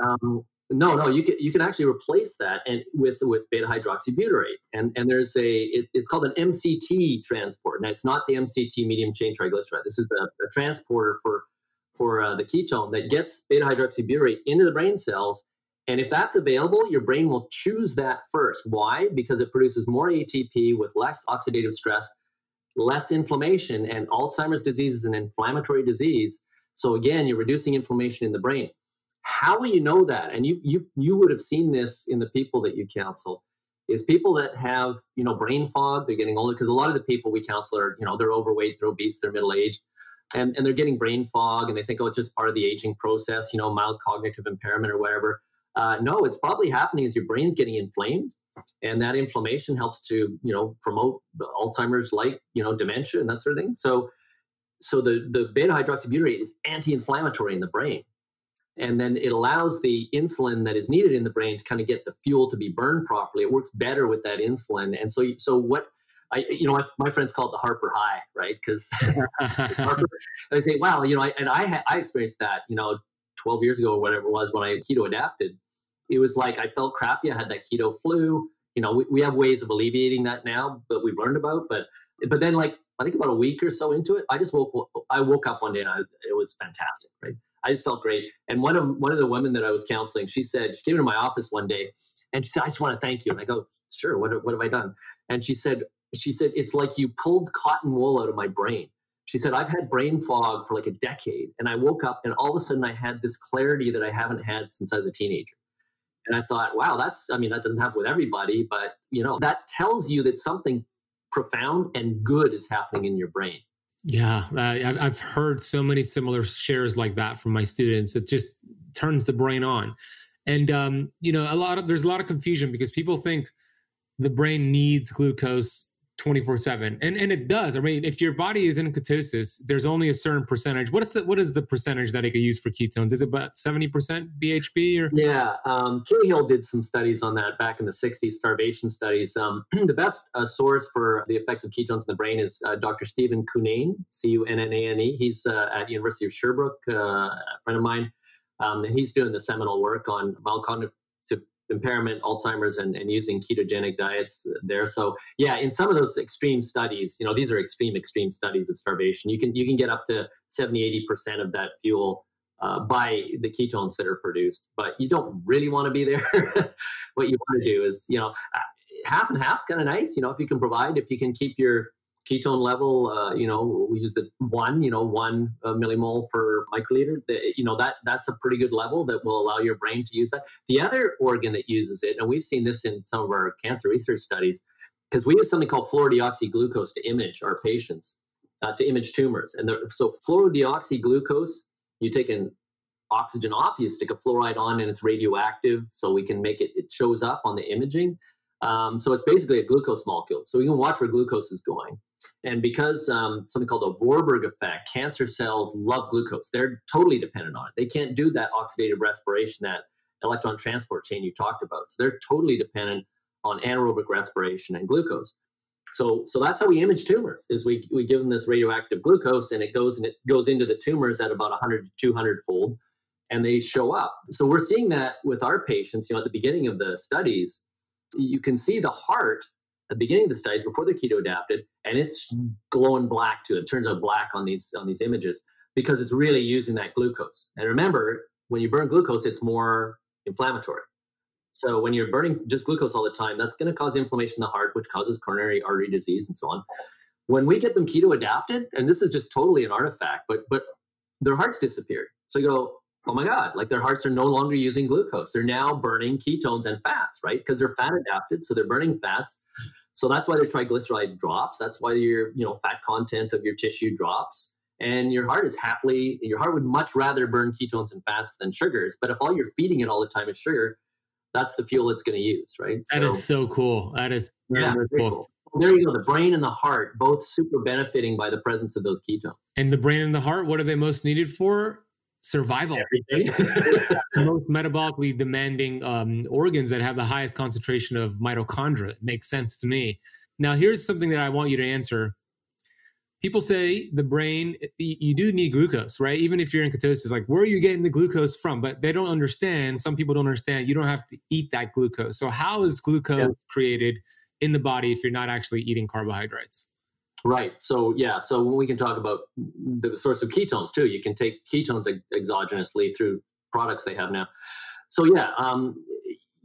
Um, no, no, you can you can actually replace that and with with beta hydroxybutyrate, and and there's a it, it's called an MCT transport. Now it's not the MCT medium chain triglyceride. This is a, a transporter for for uh, the ketone that gets beta hydroxybutyrate into the brain cells. And if that's available, your brain will choose that first. Why? Because it produces more ATP with less oxidative stress, less inflammation, and Alzheimer's disease is an inflammatory disease. So again, you're reducing inflammation in the brain. How will you know that? And you you you would have seen this in the people that you counsel. Is people that have you know brain fog, they're getting older because a lot of the people we counsel are you know they're overweight, they're obese, they're middle aged, and and they're getting brain fog, and they think oh it's just part of the aging process, you know mild cognitive impairment or whatever. Uh, no, it's probably happening as your brain's getting inflamed, and that inflammation helps to you know promote Alzheimer's like you know dementia and that sort of thing. So so the the beta hydroxybutyrate is anti-inflammatory in the brain and then it allows the insulin that is needed in the brain to kind of get the fuel to be burned properly. It works better with that insulin, and so so what I you know my, my friends call it the Harper high, right? Because they say, wow, you know, I, and I I experienced that, you know, 12 years ago or whatever it was when I keto adapted. It was like I felt crappy. I had that keto flu. You know, we, we have ways of alleviating that now, but we've learned about. But but then like I think about a week or so into it, I just woke I woke up one day and I, it was fantastic, right? I just felt great. And one of one of the women that I was counseling, she said she came into my office one day, and she said, "I just want to thank you." And I go, "Sure. What what have I done?" And she said, "She said it's like you pulled cotton wool out of my brain." She said, "I've had brain fog for like a decade, and I woke up, and all of a sudden I had this clarity that I haven't had since I was a teenager." And I thought, wow, that's, I mean, that doesn't happen with everybody, but you know, that tells you that something profound and good is happening in your brain. Yeah, uh, I've heard so many similar shares like that from my students. It just turns the brain on, and um, you know, a lot of there's a lot of confusion because people think the brain needs glucose 24 7 and and it does. I mean if your body is in ketosis there's only a certain percentage. What is the what is the percentage that it could use for ketones? Is it about 70% bhb or? Yeah um cahill did some studies on that back in the 60s starvation studies. Um the best uh, source for the effects of ketones in the brain is uh, dr stephen cunnane c-u-n-n-a-n-e he's uh, at university of sherbrooke uh, a friend of mine. Um, and he's doing the seminal work on mild cognitive impairment, Alzheimer's, and, and using ketogenic diets there. So yeah, in some of those extreme studies, you know, these are extreme, extreme studies of starvation. You can you can get up to 70, 80% of that fuel uh, by the ketones that are produced, but you don't really want to be there. what you want to do is, you know, uh, half and half's kind of nice. You know, if you can provide, if you can keep your ketone level, uh, you know, we use the one, you know, one uh, millimole per microliter. The, you know, that that's a pretty good level that will allow your brain to use that. The other organ that uses it, and we've seen this in some of our cancer research studies, because we use something called fluorodeoxyglucose to image our patients, uh, to image tumors. And so fluorodeoxyglucose, you take an oxygen off, you stick a fluoride on, and it's radioactive, so we can make it. It shows up on the imaging. Um, so it's basically a glucose molecule. So we can watch where glucose is going. And because um, something called the Warburg effect, cancer cells love glucose. They're totally dependent on it. They can't do that oxidative respiration, that electron transport chain you talked about. So they're totally dependent on anaerobic respiration and glucose. So, so that's how we image tumors. Is we we give them this radioactive glucose, and it goes and it goes into the tumors at about 100 to 200 fold, and they show up. So we're seeing that with our patients. You know, at the beginning of the studies, you can see the heart the beginning of the studies before they're keto adapted, and it's mm. glowing black too. It turns out black on these on these images because it's really using that glucose. And remember, when you burn glucose, it's more inflammatory. So when you're burning just glucose all the time, that's going to cause inflammation in the heart, which causes coronary artery disease and so on. When we get them keto adapted, and this is just totally an artifact, but but their hearts disappeared. So you go, oh my God, like their hearts are no longer using glucose. They're now burning ketones and fats, right? Because they're fat adapted. So they're burning fats. So that's why their triglyceride drops. That's why your, you know, fat content of your tissue drops. And your heart is happily, your heart would much rather burn ketones and fats than sugars. But if all you're feeding it all the time is sugar, that's the fuel it's going to use, right? That so, is so cool. That is very, yeah, cool. cool. There you go. The brain and the heart both super benefiting by the presence of those ketones. And the brain and the heart, what are they most needed for? Survival. The most metabolically demanding um, organs that have the highest concentration of mitochondria. It makes sense to me. Now, here's something that I want you to answer. People say the brain, you do need glucose, right? Even if you're in ketosis, like where are you getting the glucose from? But they don't understand. Some people don't understand. You don't have to eat that glucose. So, how is glucose yeah. created in the body if you're not actually eating carbohydrates? Right. So yeah. So when we can talk about the source of ketones too, you can take ketones exogenously through products they have now. So yeah, um,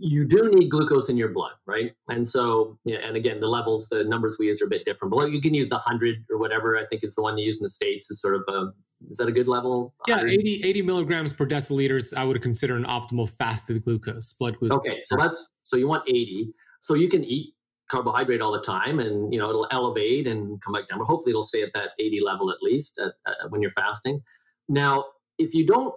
you do need glucose in your blood, right? And so, yeah, and again, the levels, the numbers we use are a bit different. But you can use the hundred or whatever. I think is the one they use in the states. Is sort of a is that a good level? Yeah, 80, 80 milligrams per deciliters. I would consider an optimal fasted glucose, blood glucose. Okay, so that's so you want eighty. So you can eat carbohydrate all the time and you know it'll elevate and come back down but hopefully it'll stay at that 80 level at least at, at, when you're fasting. Now if you don't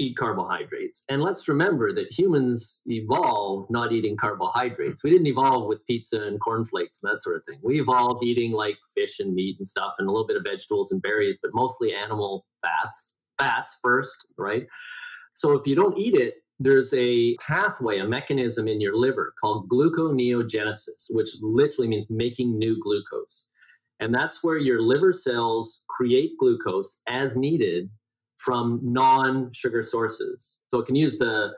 eat carbohydrates and let's remember that humans evolved not eating carbohydrates. We didn't evolve with pizza and cornflakes and that sort of thing. We evolved eating like fish and meat and stuff and a little bit of vegetables and berries but mostly animal fats fats first right? So if you don't eat it there's a pathway, a mechanism in your liver called gluconeogenesis, which literally means making new glucose. And that's where your liver cells create glucose as needed from non sugar sources. So it can use the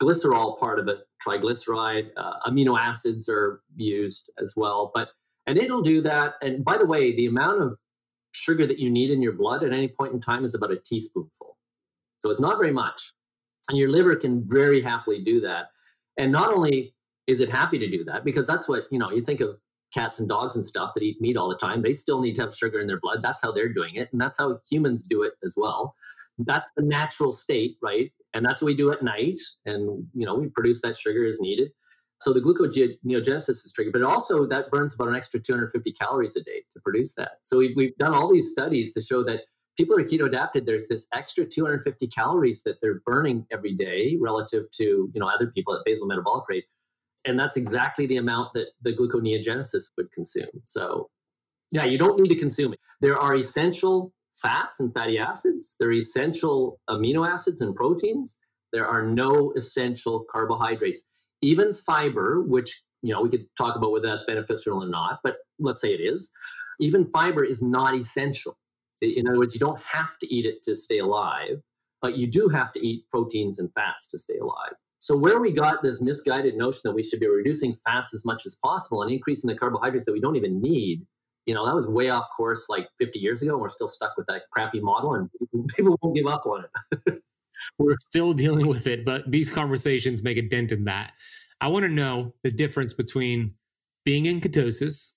glycerol part of it, triglyceride, uh, amino acids are used as well. But and it'll do that. And by the way, the amount of sugar that you need in your blood at any point in time is about a teaspoonful. So it's not very much. And your liver can very happily do that. And not only is it happy to do that, because that's what, you know, you think of cats and dogs and stuff that eat meat all the time, they still need to have sugar in their blood. That's how they're doing it. And that's how humans do it as well. That's the natural state, right? And that's what we do at night. And, you know, we produce that sugar as needed. So the gluconeogenesis is triggered, but also that burns about an extra 250 calories a day to produce that. So we've, we've done all these studies to show that people are keto adapted there's this extra 250 calories that they're burning every day relative to you know other people at basal metabolic rate. And that's exactly the amount that the gluconeogenesis would consume. So yeah you don't need to consume it. There are essential fats and fatty acids. There are essential amino acids and proteins. There are no essential carbohydrates. Even fiber which you know we could talk about whether that's beneficial or not but let's say it is. Even fiber is not essential in other words, you don't have to eat it to stay alive, but you do have to eat proteins and fats to stay alive. So where we got this misguided notion that we should be reducing fats as much as possible and increasing the carbohydrates that we don't even need, you know, that was way off course like 50 years ago. And we're still stuck with that crappy model and people won't give up on it. we're still dealing with it, but these conversations make a dent in that. I want to know the difference between being in ketosis,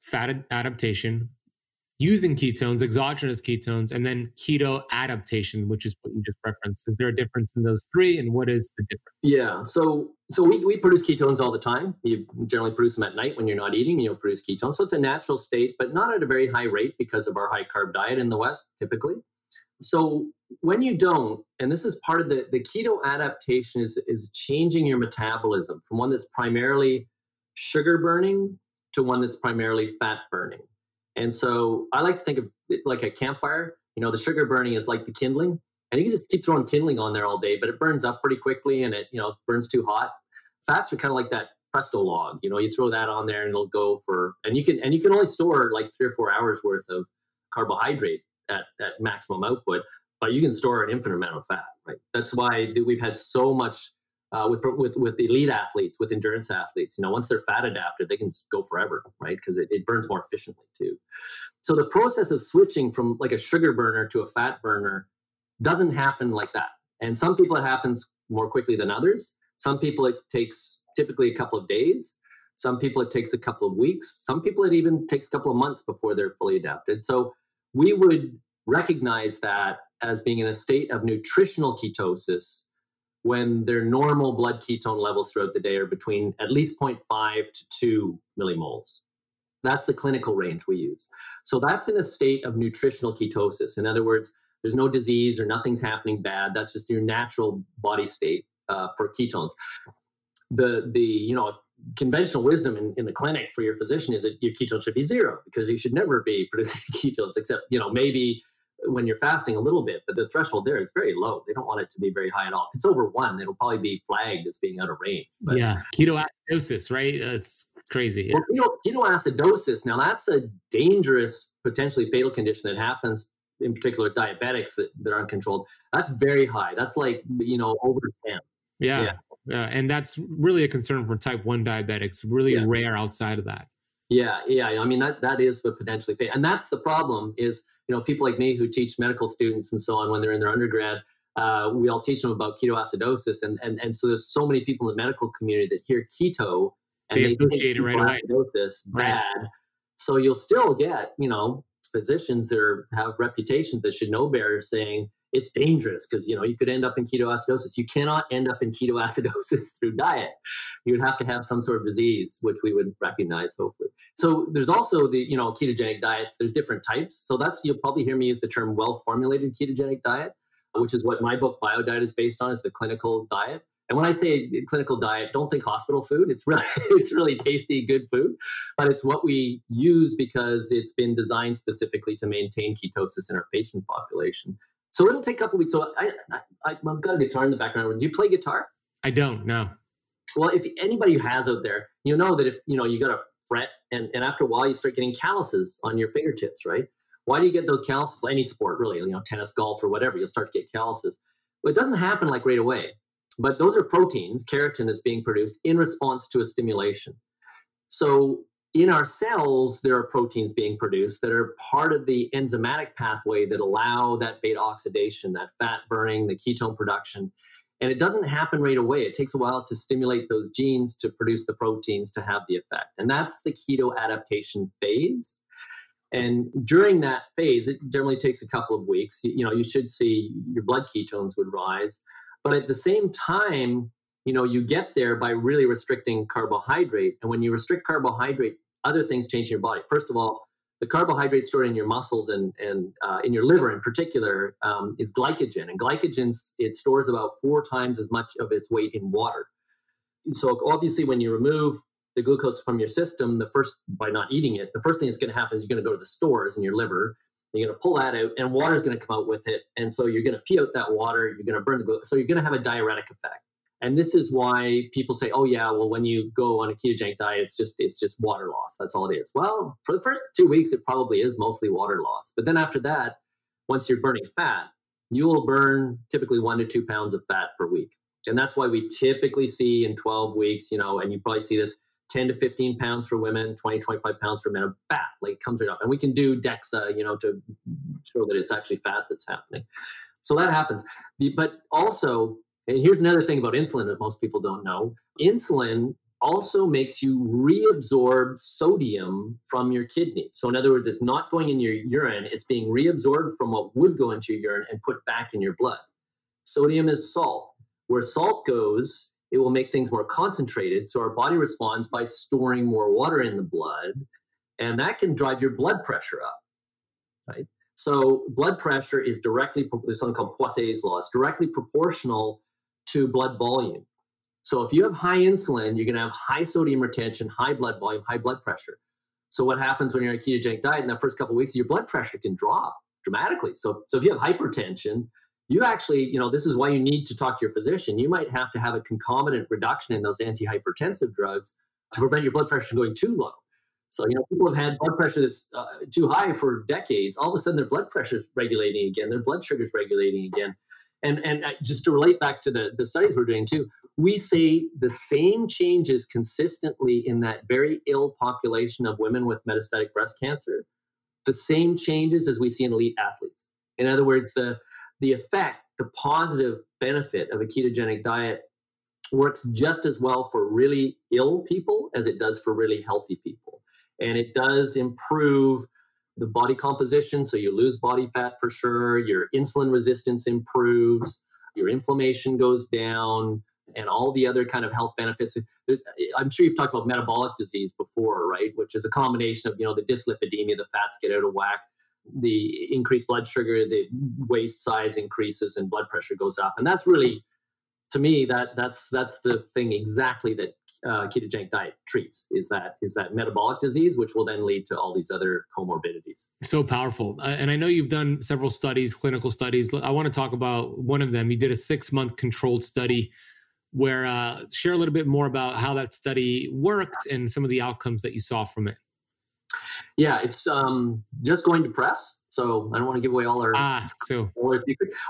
fat adaptation, using ketones, exogenous ketones, and then keto adaptation, which is what you just referenced. Is there a difference in those three, and what is the difference? Yeah, so so we, we produce ketones all the time. You generally produce them at night when you're not eating. You'll produce ketones, so it's a natural state, but not at a very high rate because of our high carb diet in the West, typically. So when you don't, and this is part of the the keto adaptation is is changing your metabolism from one that's primarily sugar burning to one that's primarily fat burning. And so I like to think of it like a campfire. You know, the sugar burning is like the kindling, and you can just keep throwing kindling on there all day, but it burns up pretty quickly and it, you know, burns too hot. Fats are kind of like that presto log. You know, you throw that on there and it'll go for, and you can, and you can only store like three or four hours worth of carbohydrate at, at maximum output, but you can store an infinite amount of fat, right? That's why we've had so much uh, with with with elite athletes, with endurance athletes. You know, once they're fat adapted, they can go forever, right? Because it, it burns more efficiently too. So the process of switching from like a sugar burner to a fat burner doesn't happen like that. And some people it happens more quickly than others. Some people it takes typically a couple of days. Some people it takes a couple of weeks. Some people it even takes a couple of months before they're fully adapted. So we would recognize that as being in a state of nutritional ketosis when their normal blood ketone levels throughout the day are between at least 0.5 to 2 millimoles. That's the clinical range we use. So that's in a state of nutritional ketosis. In other words, there's no disease or nothing's happening bad. That's just your natural body state uh, for ketones. The the you know conventional wisdom in, in the clinic for your physician is that your ketones should be zero because you should never be producing ketones except you know maybe when you're fasting a little bit, but the threshold there is very low. They don't want it to be very high at all. If it's over one, it'll probably be flagged as being out of range. But, yeah, ketoacidosis, right? It's crazy. Yeah. Well, ketoacidosis. Now that's a dangerous, potentially fatal condition that happens in particular diabetics that, that are uncontrolled. That's very high. That's like you know over ten. Yeah. yeah. Uh, and that's really a concern for type 1 diabetics really yeah. rare outside of that yeah yeah i mean that that is what potentially fatal. and that's the problem is you know people like me who teach medical students and so on when they're in their undergrad uh, we all teach them about ketoacidosis and, and and so there's so many people in the medical community that hear keto and they, they associate it right away bad right. so you'll still get you know physicians that are, have reputations that should know better saying it's dangerous because you know you could end up in ketoacidosis. You cannot end up in ketoacidosis through diet. You would have to have some sort of disease, which we would recognize hopefully. So there's also the you know ketogenic diets. There's different types. So that's you'll probably hear me use the term well-formulated ketogenic diet, which is what my book BioDiet is based on. Is the clinical diet. And when I say clinical diet, don't think hospital food. It's really it's really tasty, good food, but it's what we use because it's been designed specifically to maintain ketosis in our patient population. So it'll take a couple weeks. So I, I, I've got a guitar in the background. Do you play guitar? I don't. No. Well, if anybody who has out there, you know that if you know you got a fret, and and after a while you start getting calluses on your fingertips, right? Why do you get those calluses? Any sport, really, you know, tennis, golf, or whatever, you'll start to get calluses. Well, it doesn't happen like right away, but those are proteins, keratin is being produced in response to a stimulation. So in our cells, there are proteins being produced that are part of the enzymatic pathway that allow that beta oxidation, that fat burning, the ketone production. And it doesn't happen right away. It takes a while to stimulate those genes to produce the proteins to have the effect. And that's the keto adaptation phase. And during that phase, it generally takes a couple of weeks. You, know, you should see your blood ketones would rise. But at the same time, you know, you get there by really restricting carbohydrate. And when you restrict carbohydrate, other things change in your body. First of all, the carbohydrate stored in your muscles and, and uh, in your liver in particular um, is glycogen. And glycogen, it stores about four times as much of its weight in water. So obviously when you remove the glucose from your system, the first, by not eating it, the first thing that's going to happen is you're going to go to the stores in your liver. You're going to pull that out and water is going to come out with it. And so you're going to pee out that water. You're going to burn the glucose. So you're going to have a diuretic effect. And this is why people say, "Oh yeah, well when you go on a ketogenic diet, it's just it's just water loss. That's all it is." Well, for the first two weeks, it probably is mostly water loss. But then after that, once you're burning fat, you will burn typically one to two pounds of fat per week, and that's why we typically see in 12 weeks, you know, and you probably see this 10 to 15 pounds for women, 20, 25 pounds for men of fat, like comes right up. And we can do DEXA, you know, to show that it's actually fat that's happening. So that happens. The, but also and here's another thing about insulin that most people don't know insulin also makes you reabsorb sodium from your kidney. So, in other words, it's not going in your urine, it's being reabsorbed from what would go into your urine and put back in your blood. Sodium is salt. Where salt goes, it will make things more concentrated. So, our body responds by storing more water in the blood, and that can drive your blood pressure up, right? So, blood pressure is directly, there's something called Poiseuille's law, it's directly proportional to blood volume. So if you have high insulin, you're going to have high sodium retention, high blood volume, high blood pressure. So what happens when you're on a ketogenic diet in the first couple weeks, your blood pressure can drop dramatically. So so if you have hypertension, you actually, you know, this is why you need to talk to your physician. You might have to have a concomitant reduction in those antihypertensive drugs to prevent your blood pressure from going too low. So, you know, people have had blood pressure that's uh, too high for decades. All of a sudden, their blood pressure is regulating again, their blood sugar is regulating again and and uh, just to relate back to the, the studies we're doing too we see the same changes consistently in that very ill population of women with metastatic breast cancer the same changes as we see in elite athletes. In other words the the effect the positive benefit of a ketogenic diet works just as well for really ill people as it does for really healthy people. And it does improve the body composition. So you lose body fat for sure. Your insulin resistance improves. Your inflammation goes down, and all the other kind of health benefits. I'm sure you've talked about metabolic disease before, right? Which is a combination of you know the dyslipidemia, the fats get out of whack, the increased blood sugar, the waist size increases, and blood pressure goes up, and that's really to me, that that's that's the thing exactly that uh, ketogenic diet treats is that is that metabolic disease, which will then lead to all these other comorbidities. So powerful, uh, and I know you've done several studies, clinical studies. I want to talk about one of them. You did a six month controlled study. Where uh, share a little bit more about how that study worked and some of the outcomes that you saw from it. Yeah, it's um, just going to press. So I don't want to give away all our ah. So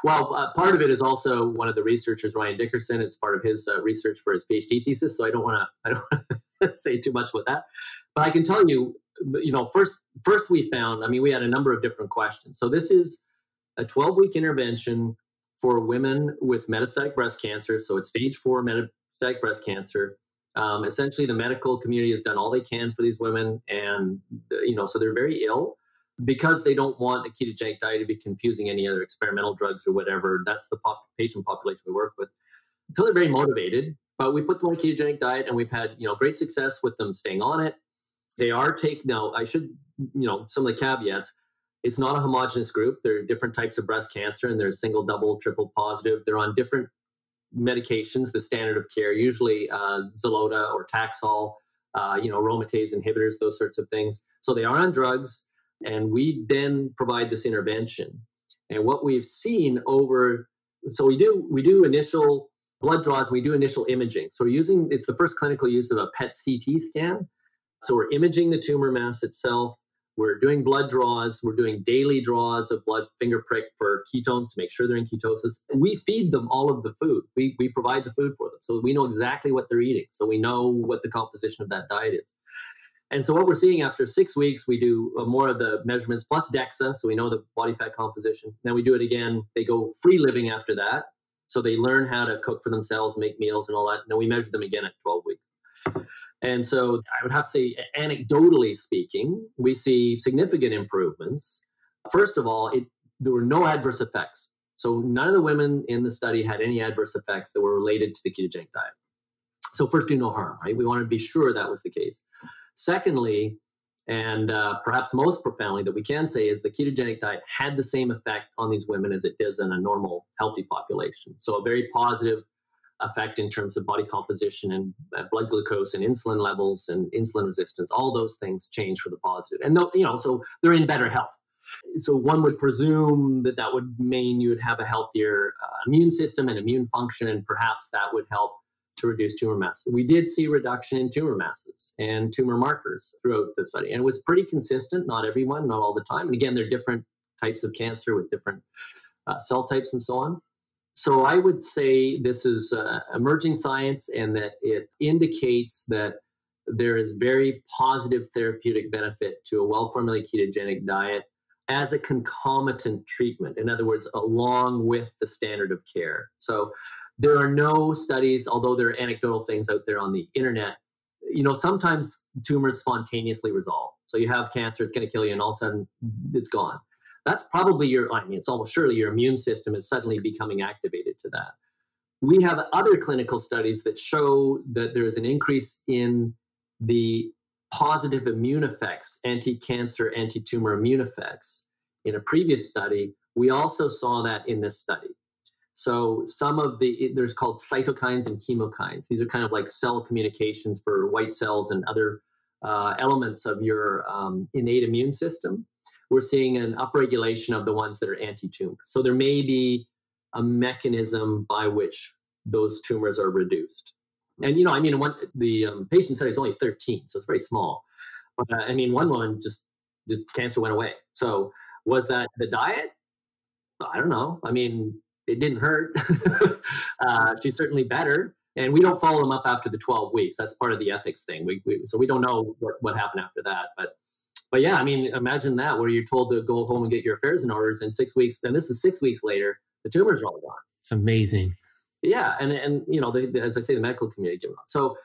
well, uh, part of it is also one of the researchers, Ryan Dickerson. It's part of his uh, research for his PhD thesis. So I don't want to I don't want to say too much about that. But I can tell you, you know, first first we found. I mean, we had a number of different questions. So this is a 12 week intervention for women with metastatic breast cancer. So it's stage four metastatic breast cancer. Um, essentially, the medical community has done all they can for these women, and you know, so they're very ill because they don't want a ketogenic diet to be confusing any other experimental drugs or whatever. That's the pop- patient population we work with. Until they're very motivated, but we put them on a ketogenic diet, and we've had you know great success with them staying on it. They are take now. I should you know some of the caveats. It's not a homogenous group. There are different types of breast cancer, and they're single, double, triple positive. They're on different medications, the standard of care, usually uh, Xeloda or Taxol, uh, you know, aromatase inhibitors, those sorts of things. So they are on drugs, and we then provide this intervention. And what we've seen over, so we do we do initial blood draws, we do initial imaging. So we're using it's the first clinical use of a PET CT scan. So we're imaging the tumor mass itself. We're doing blood draws. We're doing daily draws of blood finger prick for ketones to make sure they're in ketosis. We feed them all of the food. We, we provide the food for them. So we know exactly what they're eating. So we know what the composition of that diet is. And so what we're seeing after six weeks, we do uh, more of the measurements plus DEXA. So we know the body fat composition. Then we do it again. They go free living after that. So they learn how to cook for themselves, make meals and all that. And then we measure them again at 12 weeks. And so I would have to say, anecdotally speaking, we see significant improvements. First of all, it, there were no adverse effects. So none of the women in the study had any adverse effects that were related to the ketogenic diet. So first, do no harm, right? We wanted to be sure that was the case. Secondly, and uh, perhaps most profoundly that we can say is the ketogenic diet had the same effect on these women as it does in a normal healthy population. So a very positive effect in terms of body composition and uh, blood glucose and insulin levels and insulin resistance. All those things change for the positive, and you know, so they're in better health. So one would presume that that would mean you would have a healthier uh, immune system and immune function, and perhaps that would help to reduce tumor mass. We did see reduction in tumor masses and tumor markers throughout the study, and it was pretty consistent. Not everyone, not all the time. And again, there are different types of cancer with different uh, cell types and so on so I would say this is uh, emerging science and that it indicates that there is very positive therapeutic benefit to a well formulated ketogenic diet as a concomitant treatment. In other words, along with the standard of care. So there are no studies, although there are anecdotal things out there on the internet. You know, sometimes tumors spontaneously resolve. So you have cancer, it's going to kill you, and all of a sudden it's gone that's probably your, I mean, it's almost surely your immune system is suddenly becoming activated to that. We have other clinical studies that show that there's an increase in the positive immune effects, anti cancer, anti tumor immune effects. In a previous study, we also saw that in this study. So some of the there's called cytokines and chemokines. These are kind of like cell communications for white cells and other uh, elements of your um, innate immune system we're seeing an upregulation of the ones that are anti-tumor. So there may be a mechanism by which those tumors are reduced. And you know, I mean, one the um, patient study is only 13, so it's very small. But uh, I mean, one woman just just cancer went away. So was that the diet? I don't know. I mean, it didn't hurt. uh, she's certainly better. And we don't follow them up after the 12 weeks. That's part of the ethics thing. We, we so we don't know what, what happened after that. But but yeah, I mean, imagine that where you're told to go home and get your affairs in order in six weeks, and this is six weeks later, the tumors are all gone. It's amazing. Yeah, and and you know, the, the, as I say, the medical community give up. So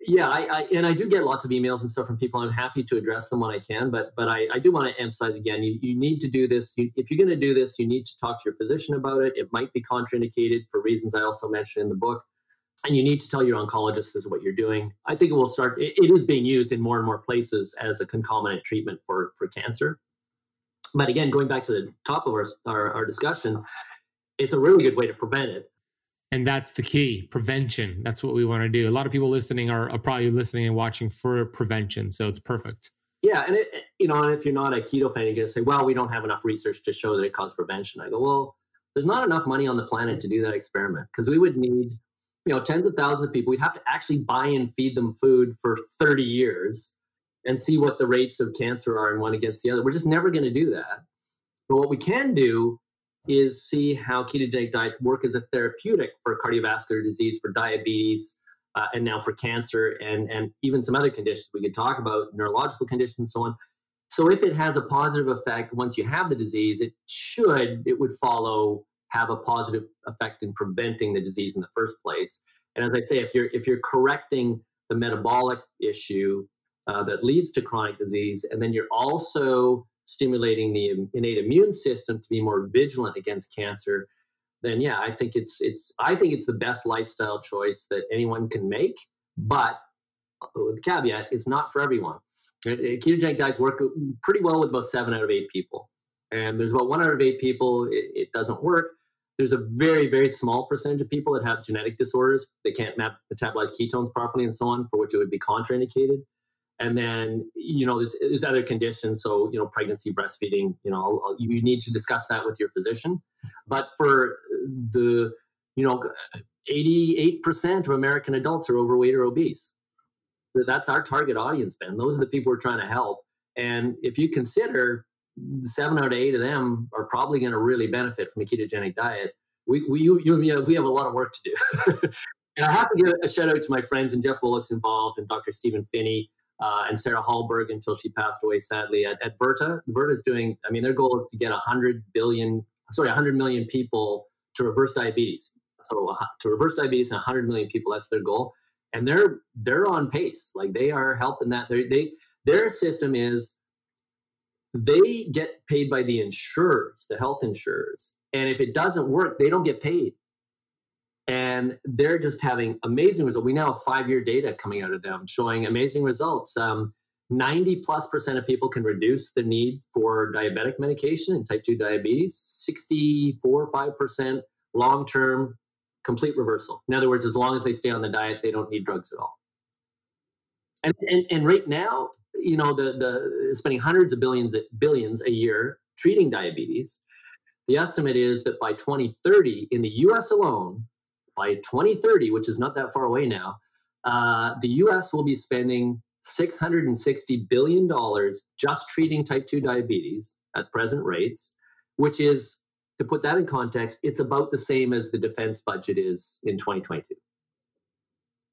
yeah, I, I, and I do get lots of emails and stuff from people. I'm happy to address them when I can, but but I, I do want to emphasize again, you, you need to do this. You, if you're going to do this, you need to talk to your physician about it. It might be contraindicated for reasons I also mentioned in the book and you need to tell your oncologist is what you're doing. I think it will start. It, it is being used in more and more places as a concomitant treatment for for cancer. But again, going back to the top of our, our, our discussion, it's a really good way to prevent it. And that's the key prevention. That's what we want to do. A lot of people listening are, are probably listening and watching for prevention. So it's perfect. Yeah. And, it, you know, if you're not a keto fan, you're going to say, well, we don't have enough research to show that it causes prevention. I go, well, there's not enough money on the planet to do that experiment because we would need, you know, tens of thousands of people. We'd have to actually buy and feed them food for 30 years and see what the rates of cancer are in one against the other. We're just never going to do that. But what we can do is see how ketogenic diets work as a therapeutic for cardiovascular disease, for diabetes, uh, and now for cancer, and and even some other conditions we could talk about, neurological conditions, so on. So if it has a positive effect once you have the disease, it should, it would follow have a positive effect in preventing the disease in the first place. And as I say, if you're if you're correcting the metabolic issue uh, that leads to chronic disease, and then you're also stimulating the innate immune system to be more vigilant against cancer, then yeah, I think it's it's I think it's the best lifestyle choice that anyone can make. But uh, with the caveat, it's not for everyone. Uh, uh, ketogenic diets work pretty well with about seven out of eight people, and there's about one out of eight people it, it doesn't work. There's a very very small percentage of people that have genetic disorders. They can't map, metabolize ketones properly and so on, for which it would be contraindicated and then you know there's, there's other conditions. So you know pregnancy breastfeeding you know I'll, you need to discuss that with your physician. But for the you know 88% of american adults are overweight or obese. That's our target audience ben. Those are the people we're trying to help. And if you consider seven out of eight of them are probably going to really benefit from a ketogenic diet we, we, you, you, we have a lot of work to do. And i have to give a shout out to my friends and jeff Volek's involved and dr stephen phinney uh, and Sarah Hallberg until she passed away sadly at, at. Virta is doing, I mean, their goal is to get 100 billion, sorry, 100 million people to reverse diabetes. So uh, to reverse diabetes in 100 million people, that's their goal. And they're they're on pace. Like they are helping that. They're, they their system is they get paid by the insurers, the health insurers. And if it doesn't work, they don't get paid and they're just having amazing results. We now have five-year data coming out of them showing amazing results. Um, 90 plus percent of people can reduce the need for diabetic medication and type 2 diabetes 64 5% long-term complete reversal in other words as long as they stay on the diet they don't need drugs at all and, and, and right now you know the, the spending hundreds of billions billions a year treating diabetes the estimate is that by 2030 in the us alone by 2030, which is not that far away now, uh, the US will be spending $660 billion just treating type 2 diabetes at present rates, which is, to put that in context, it's about the same as the defense budget is in 2022.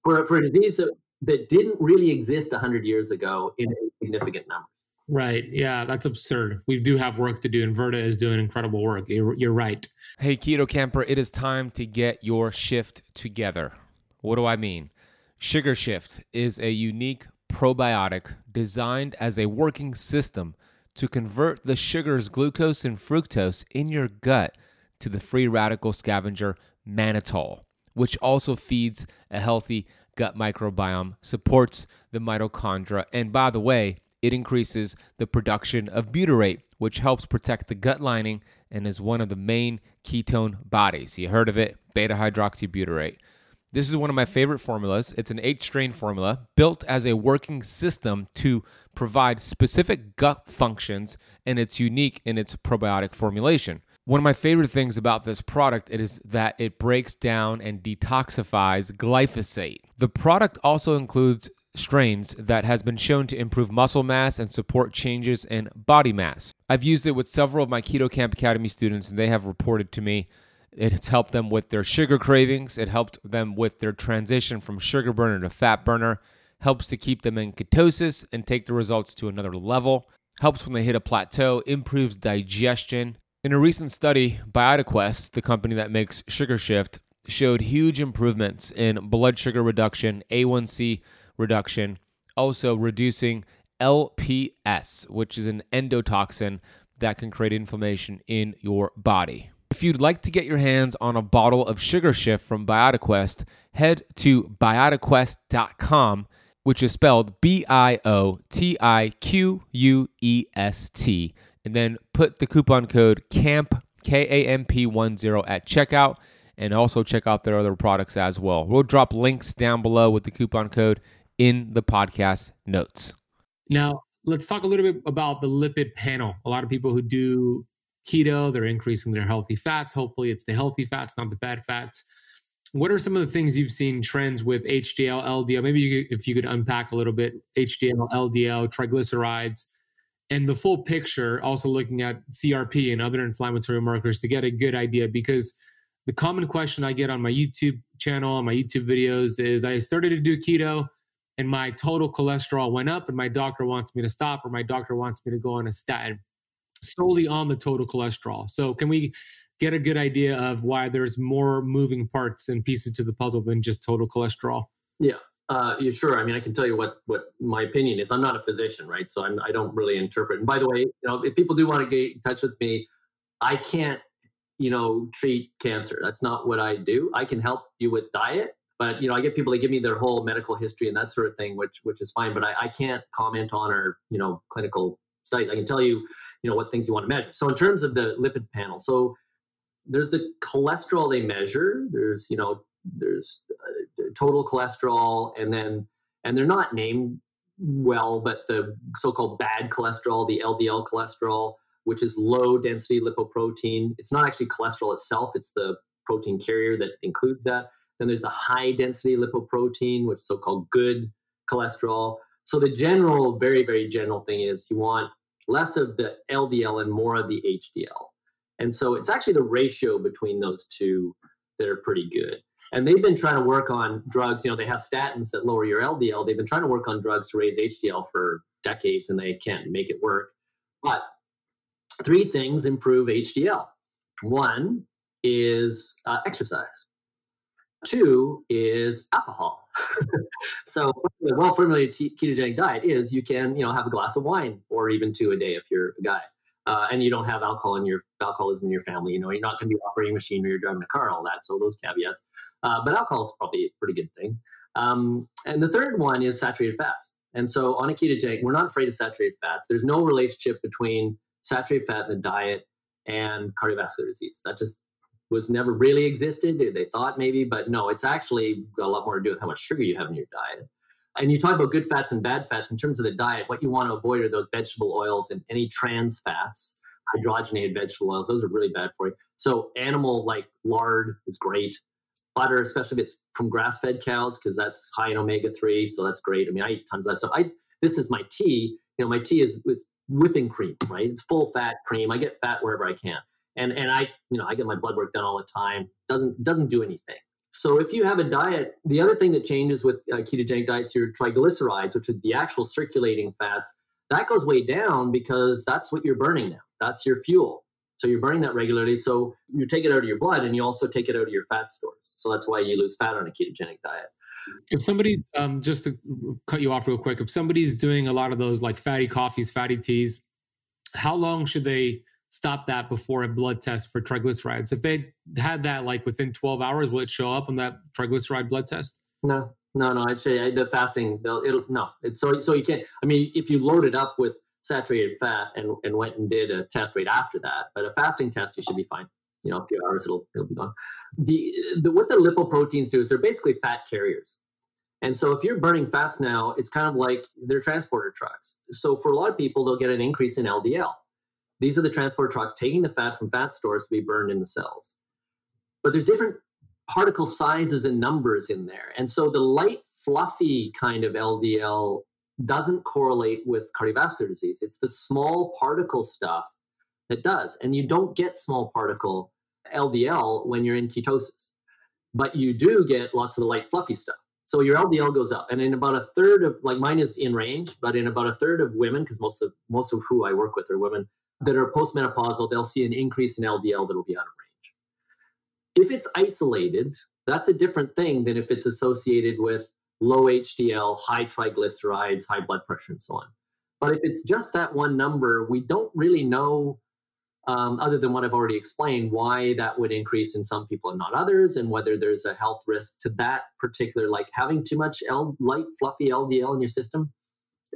For, for a disease that, that didn't really exist 100 years ago in a significant number. Right. Yeah, that's absurd. We do have work to do, and is doing incredible work. You're, you're right. Hey, Keto Kamper, it is time to get your shift together. What do I mean? Sugar Shift is a unique probiotic designed as a working system to convert the sugars, glucose, and fructose in your gut to the free radical scavenger mannitol, which also feeds a healthy gut microbiome, supports the mitochondria, and by the way, it increases the production of butyrate, which helps protect the gut lining and is one of the main ketone bodies. You heard of it, beta hydroxybutyrate. This is one of my favorite formulas. It's an eight strain formula built as a working system to provide specific gut functions, and it's unique in its probiotic formulation. One of my favorite things about this product is that it breaks down and detoxifies glyphosate. The product also includes strains that has been shown to improve muscle mass and support changes in body mass. I've used it with several of my Keto Kamp Academy students, and they have reported to me it's helped them with their sugar cravings. It helped them with their transition from sugar burner to fat burner. Helps to keep them in ketosis and take the results to another level. Helps when they hit a plateau. Improves digestion. In a recent study, BiotiQuest, the company that makes Sugar Shift, showed huge improvements in blood sugar reduction, A1C reduction, also reducing LPS, which is an endotoxin that can create inflammation in your body. If you'd like to get your hands on a bottle of Sugar Shift from BiotiQuest, head to biotiquest.com, which is spelled B I O T I Q U E S T, and then put the coupon code KAMP, K A M P 10 at checkout and also check out their other products as well. We'll drop links down below with the coupon code in the podcast notes. Now, let's talk a little bit about the lipid panel. A lot of people who do keto, they're increasing their healthy fats. Hopefully, it's the healthy fats, not the bad fats. What are some of the things you've seen trends with HDL, LDL? Maybe you could, if you could unpack a little bit HDL, LDL, triglycerides, and the full picture, also looking at CRP and other inflammatory markers to get a good idea. Because the common question I get on my YouTube channel, on my YouTube videos is I started to do keto and my total cholesterol went up and my doctor wants me to stop or my doctor wants me to go on a statin solely on the total cholesterol. So can we get a good idea of why there's more moving parts and pieces to the puzzle than just total cholesterol? Yeah. Uh, yeah, sure. I mean, I can tell you what what my opinion is. I'm not a physician, right? So I'm, I do not really interpret. And by the way, you know, if people do want to get in touch with me, I can't, you know, treat cancer. That's not what I do. I can help you with diet, but you know, I get people to give me their whole medical history and that sort of thing, which which is fine. But I, I can't comment on our you know clinical studies. I can tell you, you know, what things you want to measure. So in terms of the lipid panel, so there's the cholesterol they measure. There's you know there's uh, total cholesterol, and then and they're not named well, but the so-called bad cholesterol, the LDL cholesterol, which is low density lipoprotein. It's not actually cholesterol itself; it's the protein carrier that includes that. Then there's the high density lipoprotein, which is so-called good cholesterol. So the general, very very general thing is you want less of the LDL and more of the HDL. And so it's actually the ratio between those two that are pretty good. And they've been trying to work on drugs. You know, they have statins that lower your LDL. They've been trying to work on drugs to raise HDL for decades and they can't make it work. But three things improve HDL. One is uh, exercise. Two is alcohol. so a well-formulated ketogenic diet is you can, you know, have a glass of wine or even two a day if you're a guy uh, and you don't have alcohol in your alcoholism in your family. You know, you're not going to be operating a machine or you're driving a car, all that. So those caveats. Uh, but alcohol is probably a pretty good thing. Um, and the third one is saturated fats. And so on a ketogenic, we're not afraid of saturated fats. There's no relationship between saturated fat in the diet and cardiovascular disease. That just was never really existed. They thought maybe, but no, it's actually got a lot more to do with how much sugar you have in your diet. And you talk about good fats and bad fats in terms of the diet what you want to avoid are those vegetable oils and any trans fats hydrogenated vegetable oils those are really bad for you. So animal like lard is great. Butter especially if it's from grass-fed cows because that's high in omega-3 so that's great. I mean i eat tons of that stuff. I this is my tea. You know my tea is with whipping cream right? It's full fat cream. I get fat wherever i can and and i you know i get my blood work done all the time doesn't doesn't do anything so if you have a diet, the other thing that changes with uh, ketogenic diets, your triglycerides, which are the actual circulating fats, that goes way down because that's what you're burning now. That's your fuel. So you're burning that regularly. So you take it out of your blood and you also take it out of your fat stores. So that's why you lose fat on a ketogenic diet. If somebody's um, just to cut you off real quick, if somebody's doing a lot of those like fatty coffees, fatty teas, how long should they stop that before a blood test for triglycerides. If they had that like within 12 hours, will it show up on that triglyceride blood test? No, no, no. I'd say uh, the fasting, it'll no. It's so so you can't. I mean, if you load it up with saturated fat and and went and did a test right after that, but a fasting test, you should be fine. You know, a few hours, it'll it'll be gone. The the what the lipoproteins do is they're basically fat carriers. And so if you're burning fats now, it's kind of like they're transporter trucks. So for a lot of people, they'll get an increase in LDL these are the transport trucks taking the fat from fat stores to be burned in the cells. But there's different particle sizes and numbers in there. And so the light, fluffy kind of LDL doesn't correlate with cardiovascular disease. It's the small particle stuff that does. And you don't get small particle LDL when you're in ketosis, but you do get lots of the light, fluffy stuff. So your LDL goes up, and in about a third of like mine is in range, but in about a third of women, because most of most of who I work with are women, that are postmenopausal, they'll see an increase in LDL that will be out of range. If it's isolated, that's a different thing than if it's associated with low HDL, high triglycerides, high blood pressure, and so on. But if it's just that one number, we don't really know, um, other than what I've already explained, why that would increase in some people and not others, and whether there's a health risk to that particular, like having too much L- light, fluffy LDL in your system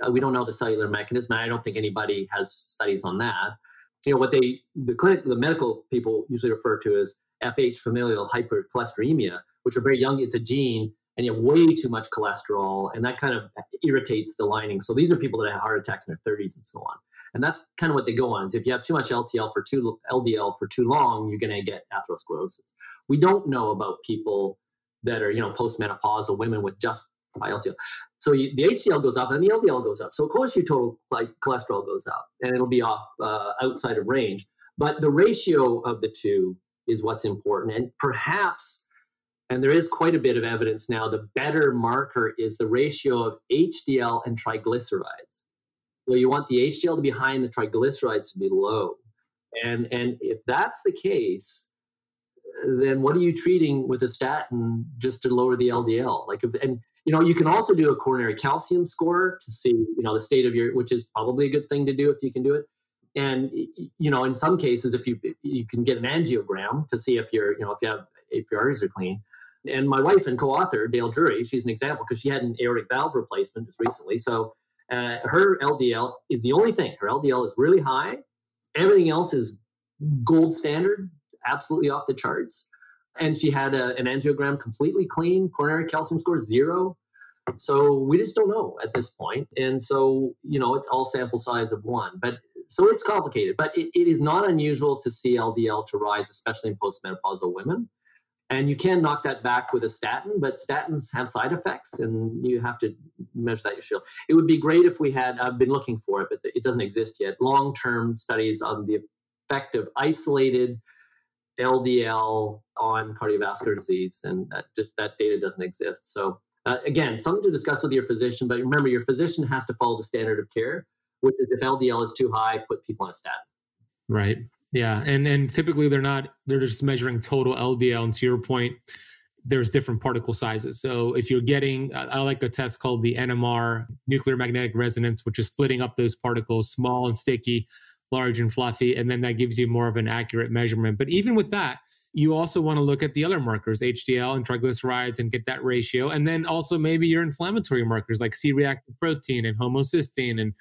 Uh, we don't know the cellular mechanism. I don't think anybody has studies on that. You know what they the clinic the medical people usually refer to as FH familial hypercholesteremia, which are very young. It's a gene, and you have way too much cholesterol, and that kind of irritates the lining. So these are people that have heart attacks in their 30s and so on. And that's kind of what they go on. Is if you have too much LTL for too LDL for too long, you're going to get atherosclerosis. We don't know about people that are you know postmenopausal women with just high LTL. So you, the HDL goes up and the LDL goes up. So of course your total like cholesterol goes up, and it'll be off uh, outside of range. But the ratio of the two is what's important, and perhaps. And there is quite a bit of evidence now. The better marker is the ratio of HDL and triglycerides. So you want the HDL to be high and the triglycerides to be low. And and if that's the case, then what are you treating with a statin just to lower the LDL? Like if and you know you can also do a coronary calcium score to see you know the state of your which is probably a good thing to do if you can do it. And you know in some cases if you you can get an angiogram to see if you're you know if you have if your arteries are clean. And my wife and co-author Dale Drewery she's an example because she had an aortic valve replacement just recently. So uh, her ldl is the only thing. Her ldl is really high. Everything else is gold standard absolutely off the charts and she had a, an angiogram completely clean, coronary calcium score zero. So we just don't know at this point. And so, you know, it's all sample size of one. But so it's complicated, but it, it is not unusual to see LDL to rise, especially in postmenopausal women. And you can knock that back with a statin, but statins have side effects and you have to measure that yourself. It would be great if we had, I've been looking for it, but it doesn't exist yet, long term studies on the effect of isolated LDL on cardiovascular disease, and that just that data doesn't exist. So uh, again, something to discuss with your physician. But remember, your physician has to follow the standard of care, which is if LDL is too high, put people on a statin. Right. Yeah, and and typically they're not. They're just measuring total LDL. And to your point, there's different particle sizes. So if you're getting, I like a test called the NMR, nuclear magnetic resonance, which is splitting up those particles, small and sticky large and fluffy, and then that gives you more of an accurate measurement. But even with that, you also want to look at the other markers, HDL and triglycerides, and get that ratio. And then also maybe your inflammatory markers like C reactive protein and homocysteine and,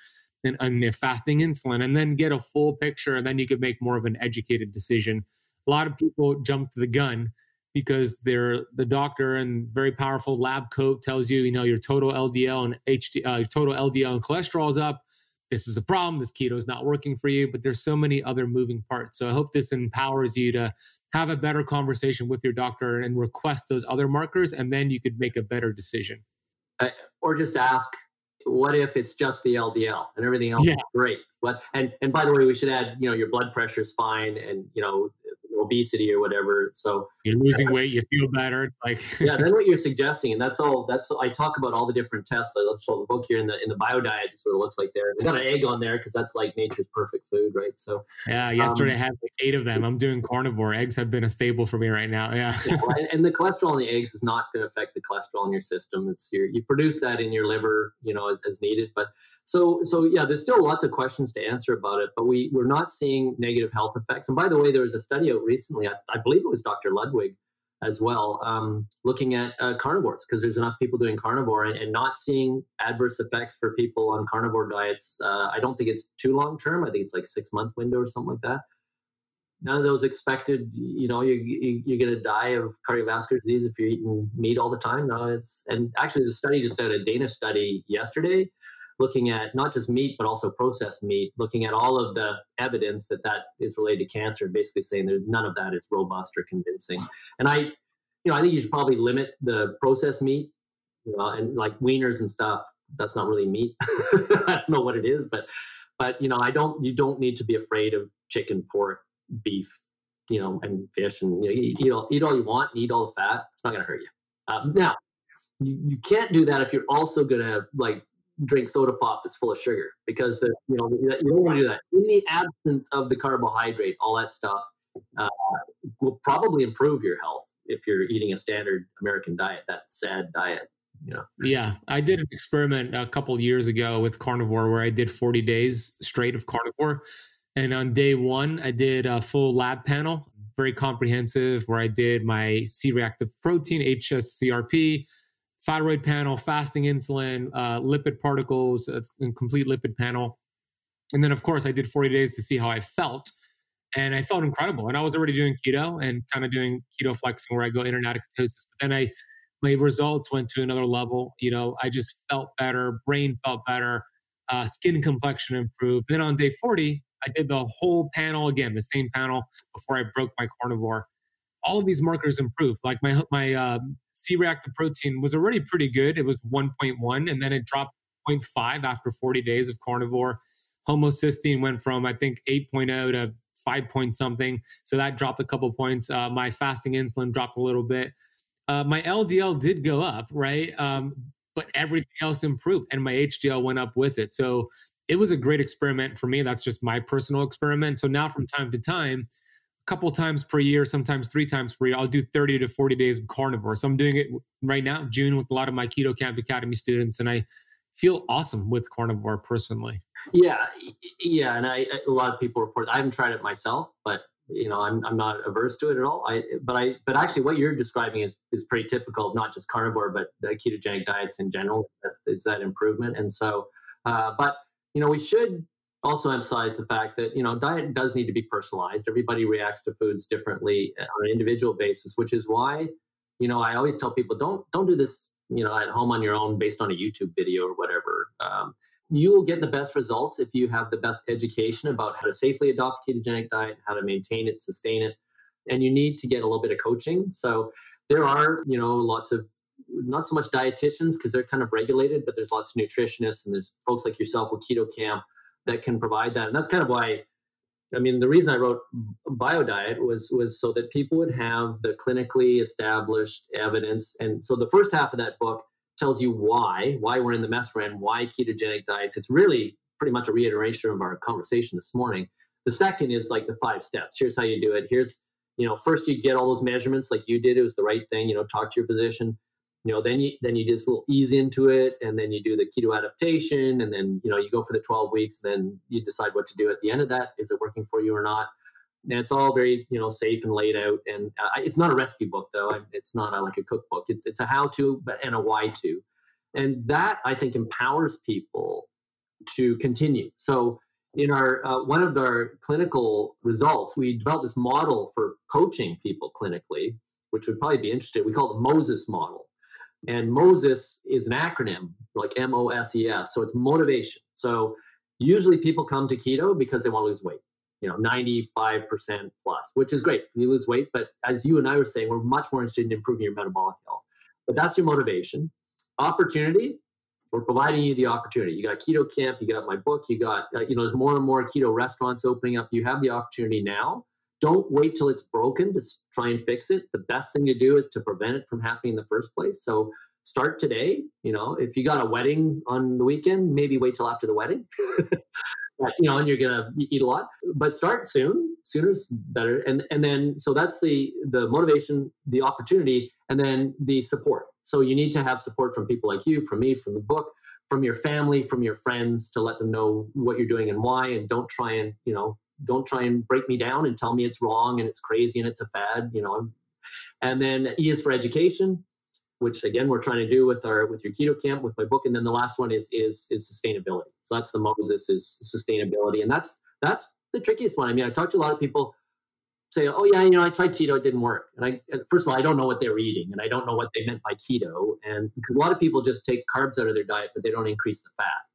and, and fasting insulin, and then get a full picture. And then you could make more of an educated decision. A lot of people jump to the gun because they're the doctor and very powerful lab coat tells you, you know, your total LDL and HD, uh, total LDL and cholesterol is up this is a problem this keto is not working for you but there's so many other moving parts. So i hope this empowers you to have a better conversation with your doctor and request those other markers and then you could make a better decision. Uh, or just ask what if it's just the ldl and everything else yeah. is great? What and and by the way we should add you know your blood pressure is fine and you know obesity or whatever. So you're losing weight, you feel better. Like yeah, then what you're suggesting, and that's all. That's I talk about all the different tests. I show the book here in the in the BioDiet. Sort of looks like there. I got an egg on there because that's like nature's perfect food, right? So yeah, yesterday um, I had like eight of them. I'm doing carnivore. Eggs have been a staple for me right now. Yeah, yeah well, and, and, the cholesterol in the eggs is not going to affect the cholesterol in your system. It's your you produce that in your liver, you know, as, as needed, but so, so yeah, there's still lots of questions to answer about it, but we we're not seeing negative health effects. And by the way, there was a study out recently. I, I believe it was Dr. Ludwig as well, um, looking at uh, carnivores because there's enough people doing carnivore and, and, not seeing adverse effects for people on carnivore diets. Uh, I don't think it's too long term. I think it's like six month window or something like that. None of those expected. You know, you, you you're going to die of cardiovascular disease if you're eating meat all the time. No, it's and actually the study just out a Danish study yesterday looking at not just meat but also processed meat, looking at all of the evidence that that is related to cancer, basically saying that none of that is robust or convincing. And I, you know, I think you should probably limit the processed meat, you know, and like wieners and stuff. That's not really meat. I don't know what it is, but but you know, I don't. You don't need to be afraid of chicken, pork, beef, you know, and fish, and you know, eat, eat all, eat all you want, eat all the fat. It's not going to hurt you. Um, now, you, you can't do that if you're also going to like drink soda pop that's full of sugar because the you know you don't want to do that. In the absence of the carbohydrate all that stuff uh, will probably improve your health if you're eating a standard american diet that sad diet you know. Yeah i did an experiment a couple years ago with carnivore where i did 40 days straight of carnivore. And on day one i did a full lab panel very comprehensive where i did my c-reactive protein hscrp thyroid panel, fasting insulin, uh, lipid particles, a complete lipid panel. And then, of course, I did 40 days to see how I felt. and I felt incredible. And I was already doing keto and kind of doing keto flexing where I go in and out of ketosis. But then I, my results went to another level. You know, I just felt better, brain felt better, uh, skin complexion improved. And then on day 40, I did the whole panel again, the same panel before I broke my carnivore. All of these markers improved. Like my my uh, C-reactive protein was already pretty good. It was 1.1, and then it dropped 0.5 after 40 days of carnivore. Homocysteine went from I think 8.0 to five point something. So that dropped a couple points. Uh, my fasting insulin dropped a little bit. Uh, my LDL did go up, right? Um, but everything else improved and my HDL went up with it. So it was a great experiment for me. That's just my personal experiment. So now from time to time, couple times per year, sometimes three times per year, I'll do 30 to 40 days of carnivore. So I'm doing it right now, June, with a lot of my Keto Kamp Academy students. And I feel awesome with carnivore personally. Yeah, yeah, and I a lot of people report. I haven't tried it myself, but you know, I'm I'm not averse to it at all. I but I but actually, what you're describing is is pretty typical of not just carnivore, but ketogenic diets in general. It's that improvement, and so, uh, but you know, we should also emphasize the fact that you know diet does need to be personalized. Everybody reacts to foods differently on an individual basis, which is why you know I always tell people don't don't do this you know at home on your own based on a YouTube video or whatever. Um, you will get the best results if you have the best education about how to safely adopt a ketogenic diet, how to maintain it, sustain it, and you need to get a little bit of coaching. So there are, you know, lots of not so much dietitians because they're kind of regulated, but there's lots of nutritionists and there's folks like yourself with Keto Kamp that can provide that. And that's kind of why I mean the reason I wrote BioDiet was was so that people would have the clinically established evidence. And so the first half of that book tells you why, why we're in the mess we're in, why ketogenic diets. It's really pretty much a reiteration of our conversation this morning. The second is like the five steps. Here's how you do it. Here's, you know, first you get all those measurements like you did. It was the right thing. You know, talk to your physician. You know, then you then you just little ease into it, and then you do the keto adaptation, and then you know you go for the 12 weeks. And then you decide what to do at the end of that. Is it working for you or not? and it's all very you know safe and laid out and uh, it's not a recipe book though it's not a, like a cookbook it's it's a how to but and a why to and that i think empowers people to continue so in our uh, one of our clinical results we developed this model for coaching people clinically which would probably be interesting we call it the moses model and moses is an acronym like m-o-s-e-s so it's motivation. So usually people come to keto because they want to lose weight you know 95% plus which is great. You lose weight but as you and i were saying we're much more interested in improving your metabolic health. But that's your motivation. Opportunity we're providing you the opportunity. You got Keto Kamp you got my book you got uh, you know there's more and more keto restaurants opening up. You have the opportunity now don't wait till it's broken to try and fix it the best thing to do is to prevent it from happening in the first place so start today you know if you got a wedding on the weekend maybe wait till after the wedding you know, and you're gonna eat a lot. But start soon. Sooner's better. And and then so that's the the motivation, the opportunity, and then the support. So you need to have support from people like you, from me, from the book, from your family, from your friends, to let them know what you're doing and why. And don't try and you know don't try and break me down and tell me it's wrong and it's crazy and it's a fad. You know. And then E is for education which again we're trying to do with our with your Keto Kamp with my book and then the last one is is is sustainability so that's the moses is sustainability and that's that's the trickiest one i mean i talked to a lot of people say oh yeah you know i tried keto it didn't work and i first of all i don't know what they were eating and i don't know what they meant by keto and a lot of people just take carbs out of their diet but they don't increase the fat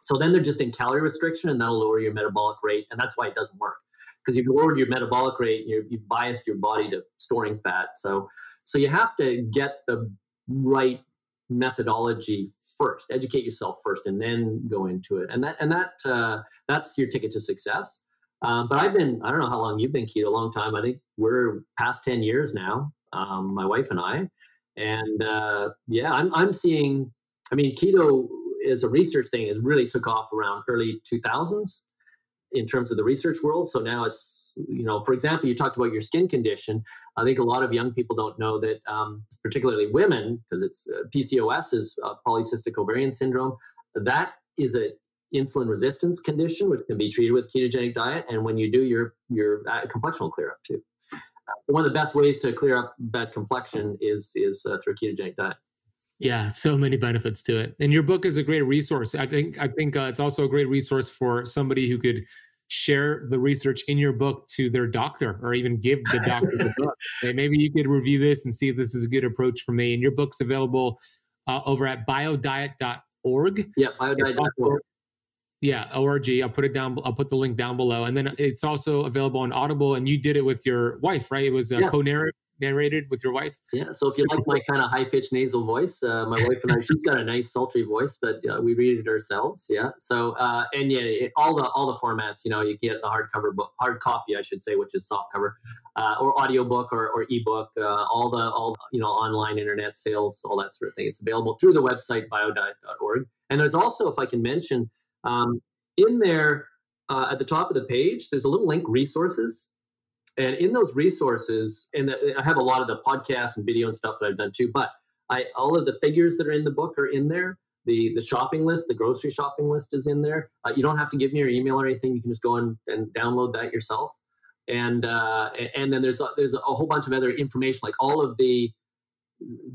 so then they're just in calorie restriction and that'll lower your metabolic rate and that's why it doesn't work because you've lowered your metabolic rate you've biased your body to storing fat so so you have to get the right methodology first, educate yourself first, and then go into it. And that and that uh, that's your ticket to success. Um, but I've been I don't know how long you've been keto, a long time. I think we're past ten years now. Um, my wife and I, and uh, yeah, I'm I'm seeing. I mean, keto is a research thing. It really took off around early 2000s in terms of the research world. So now it's, you know, for example, you talked about your skin condition. I think a lot of young people don't know that, um, particularly women, because it's uh, PCOS is uh, polycystic ovarian syndrome. That is a insulin resistance condition, which can be treated with ketogenic diet. And when you do, your your uh, complexion will clear up too. Uh, one of the best ways to clear up bad complexion is is uh, through a ketogenic diet. Yeah, so many benefits to it. And your book is a great resource. I think I think uh, it's also a great resource for somebody who could share the research in your book to their doctor or even give the doctor the book. Hey, maybe you could review this and see if this is a good approach for me. And your book's available uh, over at biodiet.org. Yeah, biodiet.org. Yeah, org. I'll put it down. I'll put the link down below, and then it's also available on Audible. And you did it with your wife, right? It was a yeah. co-narrative narrated with your wife? Yeah. So if you like my kind of high pitched nasal voice, uh, my wife and I, she's got a nice sultry voice, but uh, we read it ourselves. Yeah. So uh, and yeah, it, all the all the formats. You know, you get the hardcover book, hard copy, I should say, which is soft cover, uh, or audiobook or or ebook. Uh, all the all you know online internet sales, all that sort of thing. It's available through the website biodiet.org. And there's also, if I can mention, um, in there. Uh, at the top of the page, there's a little link resources and in those resources, and I have a lot of the podcasts and video and stuff that I've done too, but I all of the figures that are in the book are in there. The the shopping list, the grocery shopping list is in there. Uh, you don't have to give me your email or anything. You can just go and, and download that yourself. And uh, and then there's a, there's a whole bunch of other information, like all of the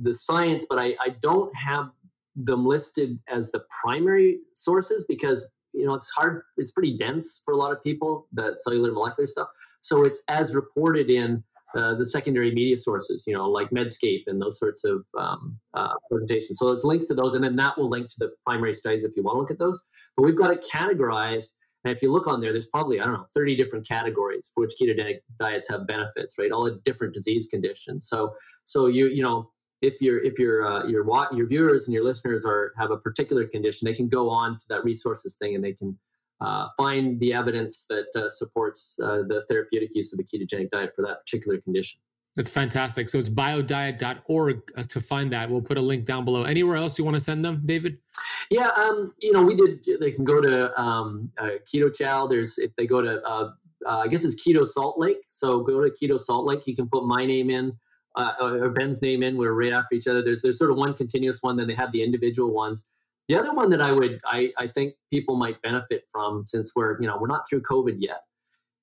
the science, but I, I don't have them listed as the primary sources because you know it's hard it's pretty dense for a lot of people that cellular molecular stuff so it's as reported in uh, the secondary media sources, you know, like Medscape and those sorts of um, uh, presentations. So it's links to those, and then that will link to the primary studies if you want to look at those. But we've got it categorized, and if you look on there, there's probably I don't know 30 different categories for which ketogenic diets have benefits, right? All different disease conditions. So so you you know if your if your uh, your your viewers and your listeners are have a particular condition, they can go on to that resources thing and they can uh, find the evidence that uh, supports uh, the therapeutic use of a ketogenic diet for that particular condition. That's fantastic. So it's biodiet.org uh, to find that. We'll put a link down below. Anywhere else you want to send them, David? Yeah, um, you know, we did. They can go to um, uh, Keto Chow. There's if they go to, uh, I guess it's Keto Salt Lake. So go to Keto Salt Lake. You can put my name in. or Ben's name in. We're right after each other. There's there's sort of one continuous one. Then they have the individual ones. The other one that I would I, I think people might benefit from since we're you know we're not through COVID yet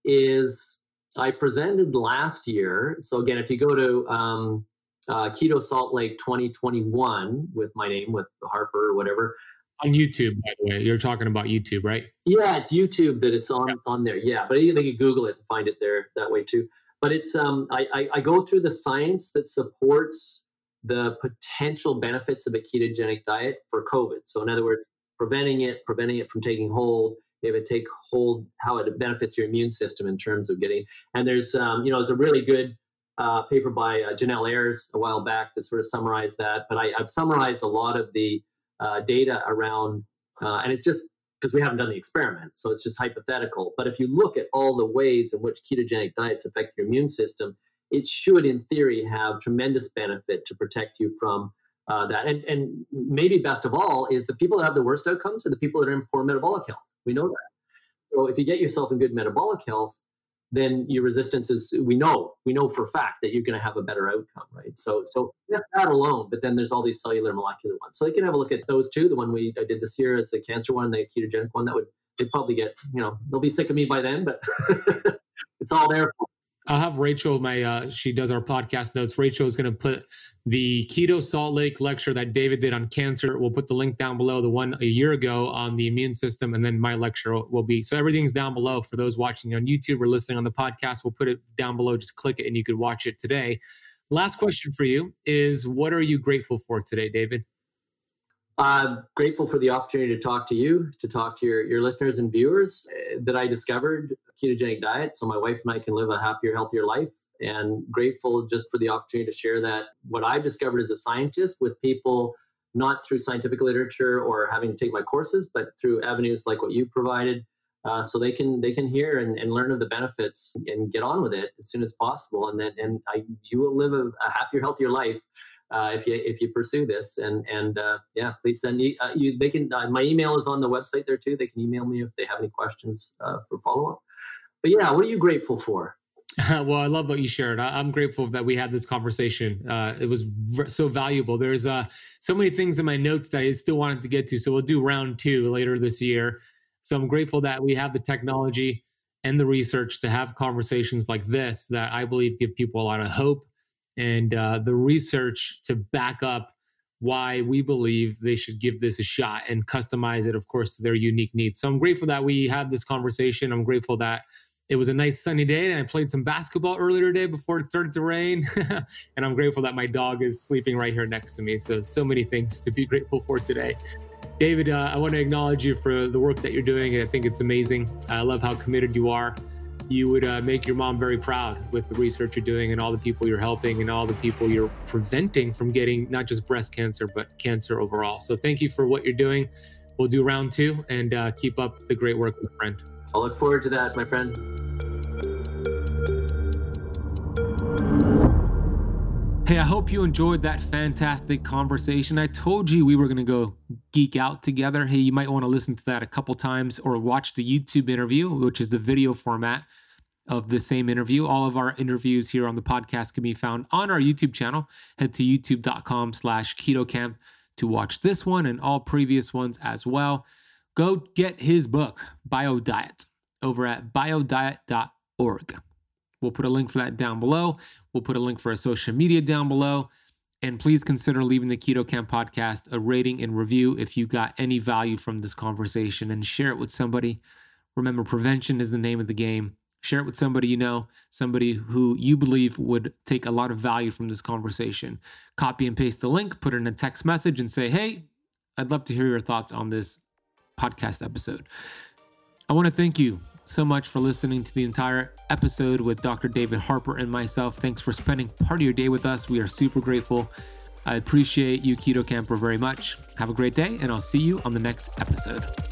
is I presented last year. So again, if you go to um, uh, Keto Salt Lake 2021 with my name with Harper or whatever on YouTube. By the way, you're talking about YouTube, right? Yeah, it's YouTube that it's on yeah. on there. Yeah, but they can Google it and find it there that way too. But it's um I, I, I go through the science that supports the potential benefits of a ketogenic diet for COVID. So, in other words, preventing it, preventing it from taking hold, if it take hold, how it benefits your immune system in terms of getting. And there's, um, you know, there's a really good uh, paper by uh, Janelle Ayres a while back that sort of summarized that. But I, have summarized a lot of the uh, data around, uh, and it's just because we haven't done the experiment, so it's just hypothetical. But if you look at all the ways in which ketogenic diets affect your immune system, it should, in theory, have tremendous benefit to protect you from uh, that. And, and maybe best of all is the people that have the worst outcomes are the people that are in poor metabolic health. We know that. So if you get yourself in good metabolic health, then your resistance is we know we know for a fact that you're going to have a better outcome right so so just that alone but then there's all these cellular molecular ones so you can have a look at those two the one we i did this year it's the cancer one the ketogenic one that would they'd probably get you know they'll be sick of me by then but it's all there I'll have Rachel, my uh, she does our podcast notes. Rachel is going to put the Keto Salt Lake lecture that David did on cancer. We'll put the link down below, the one a year ago on the immune system, and then my lecture will be. So everything's down below for those watching on YouTube or listening on the podcast. We'll put it down below. Just click it, and you could watch it today. Last question for you is: What are you grateful for today, David? I'm grateful for the opportunity to talk to you, to talk to your, your listeners and viewers uh, that I discovered ketogenic diet so my wife and I can live a happier, healthier life. And grateful just for the opportunity to share that what I've discovered as a scientist with people, not through scientific literature or having to take my courses, but through avenues like what you provided. Uh, so they can they can hear and, and learn of the benefits and get on with it as soon as possible and then and I, you will live a, a happier healthier life uh, if you if you pursue this. And and uh, yeah, please send me. Uh, you they can. Uh, my email is on the website there too. They can email me if they have any questions uh, for follow up. But yeah, what are you grateful for? well, I love what you shared. I, am grateful that we had this conversation. Uh, it was v- so valuable. There's so many things in my notes that I still wanted to get to. So we'll do round two later this year. So I'm grateful that we have the technology and the research to have conversations like this that I believe give people a lot of hope and uh, the research to back up why we believe they should give this a shot and customize it, of course, to their unique needs. So I'm grateful that we had this conversation. I'm grateful that it was a nice sunny day and I played some basketball earlier today before it started to rain. and I'm grateful that my dog is sleeping right here next to me. So, so many things to be grateful for today. David, uh, I want to acknowledge you for the work that you're doing. I think it's amazing. I love how committed you are you would uh, make your mom very proud with the research you're doing and all the people you're helping and all the people you're preventing from getting not just breast cancer but cancer overall. So thank you for what you're doing. We'll do round two and uh, keep up the great work my friend. I'll look forward to that my friend. Hey, I hope you enjoyed that fantastic conversation. I told you we were going to go geek out together. Hey, you might want to listen to that a couple times or watch the YouTube interview, which is the video format of the same interview. All of our interviews here on the podcast can be found on our YouTube channel. Head to youtube.com slash ketokamp to watch this one and all previous ones as well. Go get his book, BioDiet, over at biodiet.org. We'll put a link for that down below. We'll put a link for a social media down below. And please consider leaving the Keto Kamp podcast a rating and review if you got any value from this conversation and share it with somebody. Remember, prevention is the name of the game. Share it with somebody you know, somebody who you believe would take a lot of value from this conversation. Copy and paste the link, put it in a text message, and say, hey, I'd love to hear your thoughts on this podcast episode. I want to thank you so much for listening to the entire episode with Dr. David Harper and myself. Thanks for spending part of your day with us. We are super grateful. I appreciate you, Keto Kamper, very much. Have a great day, and I'll see you on the next episode.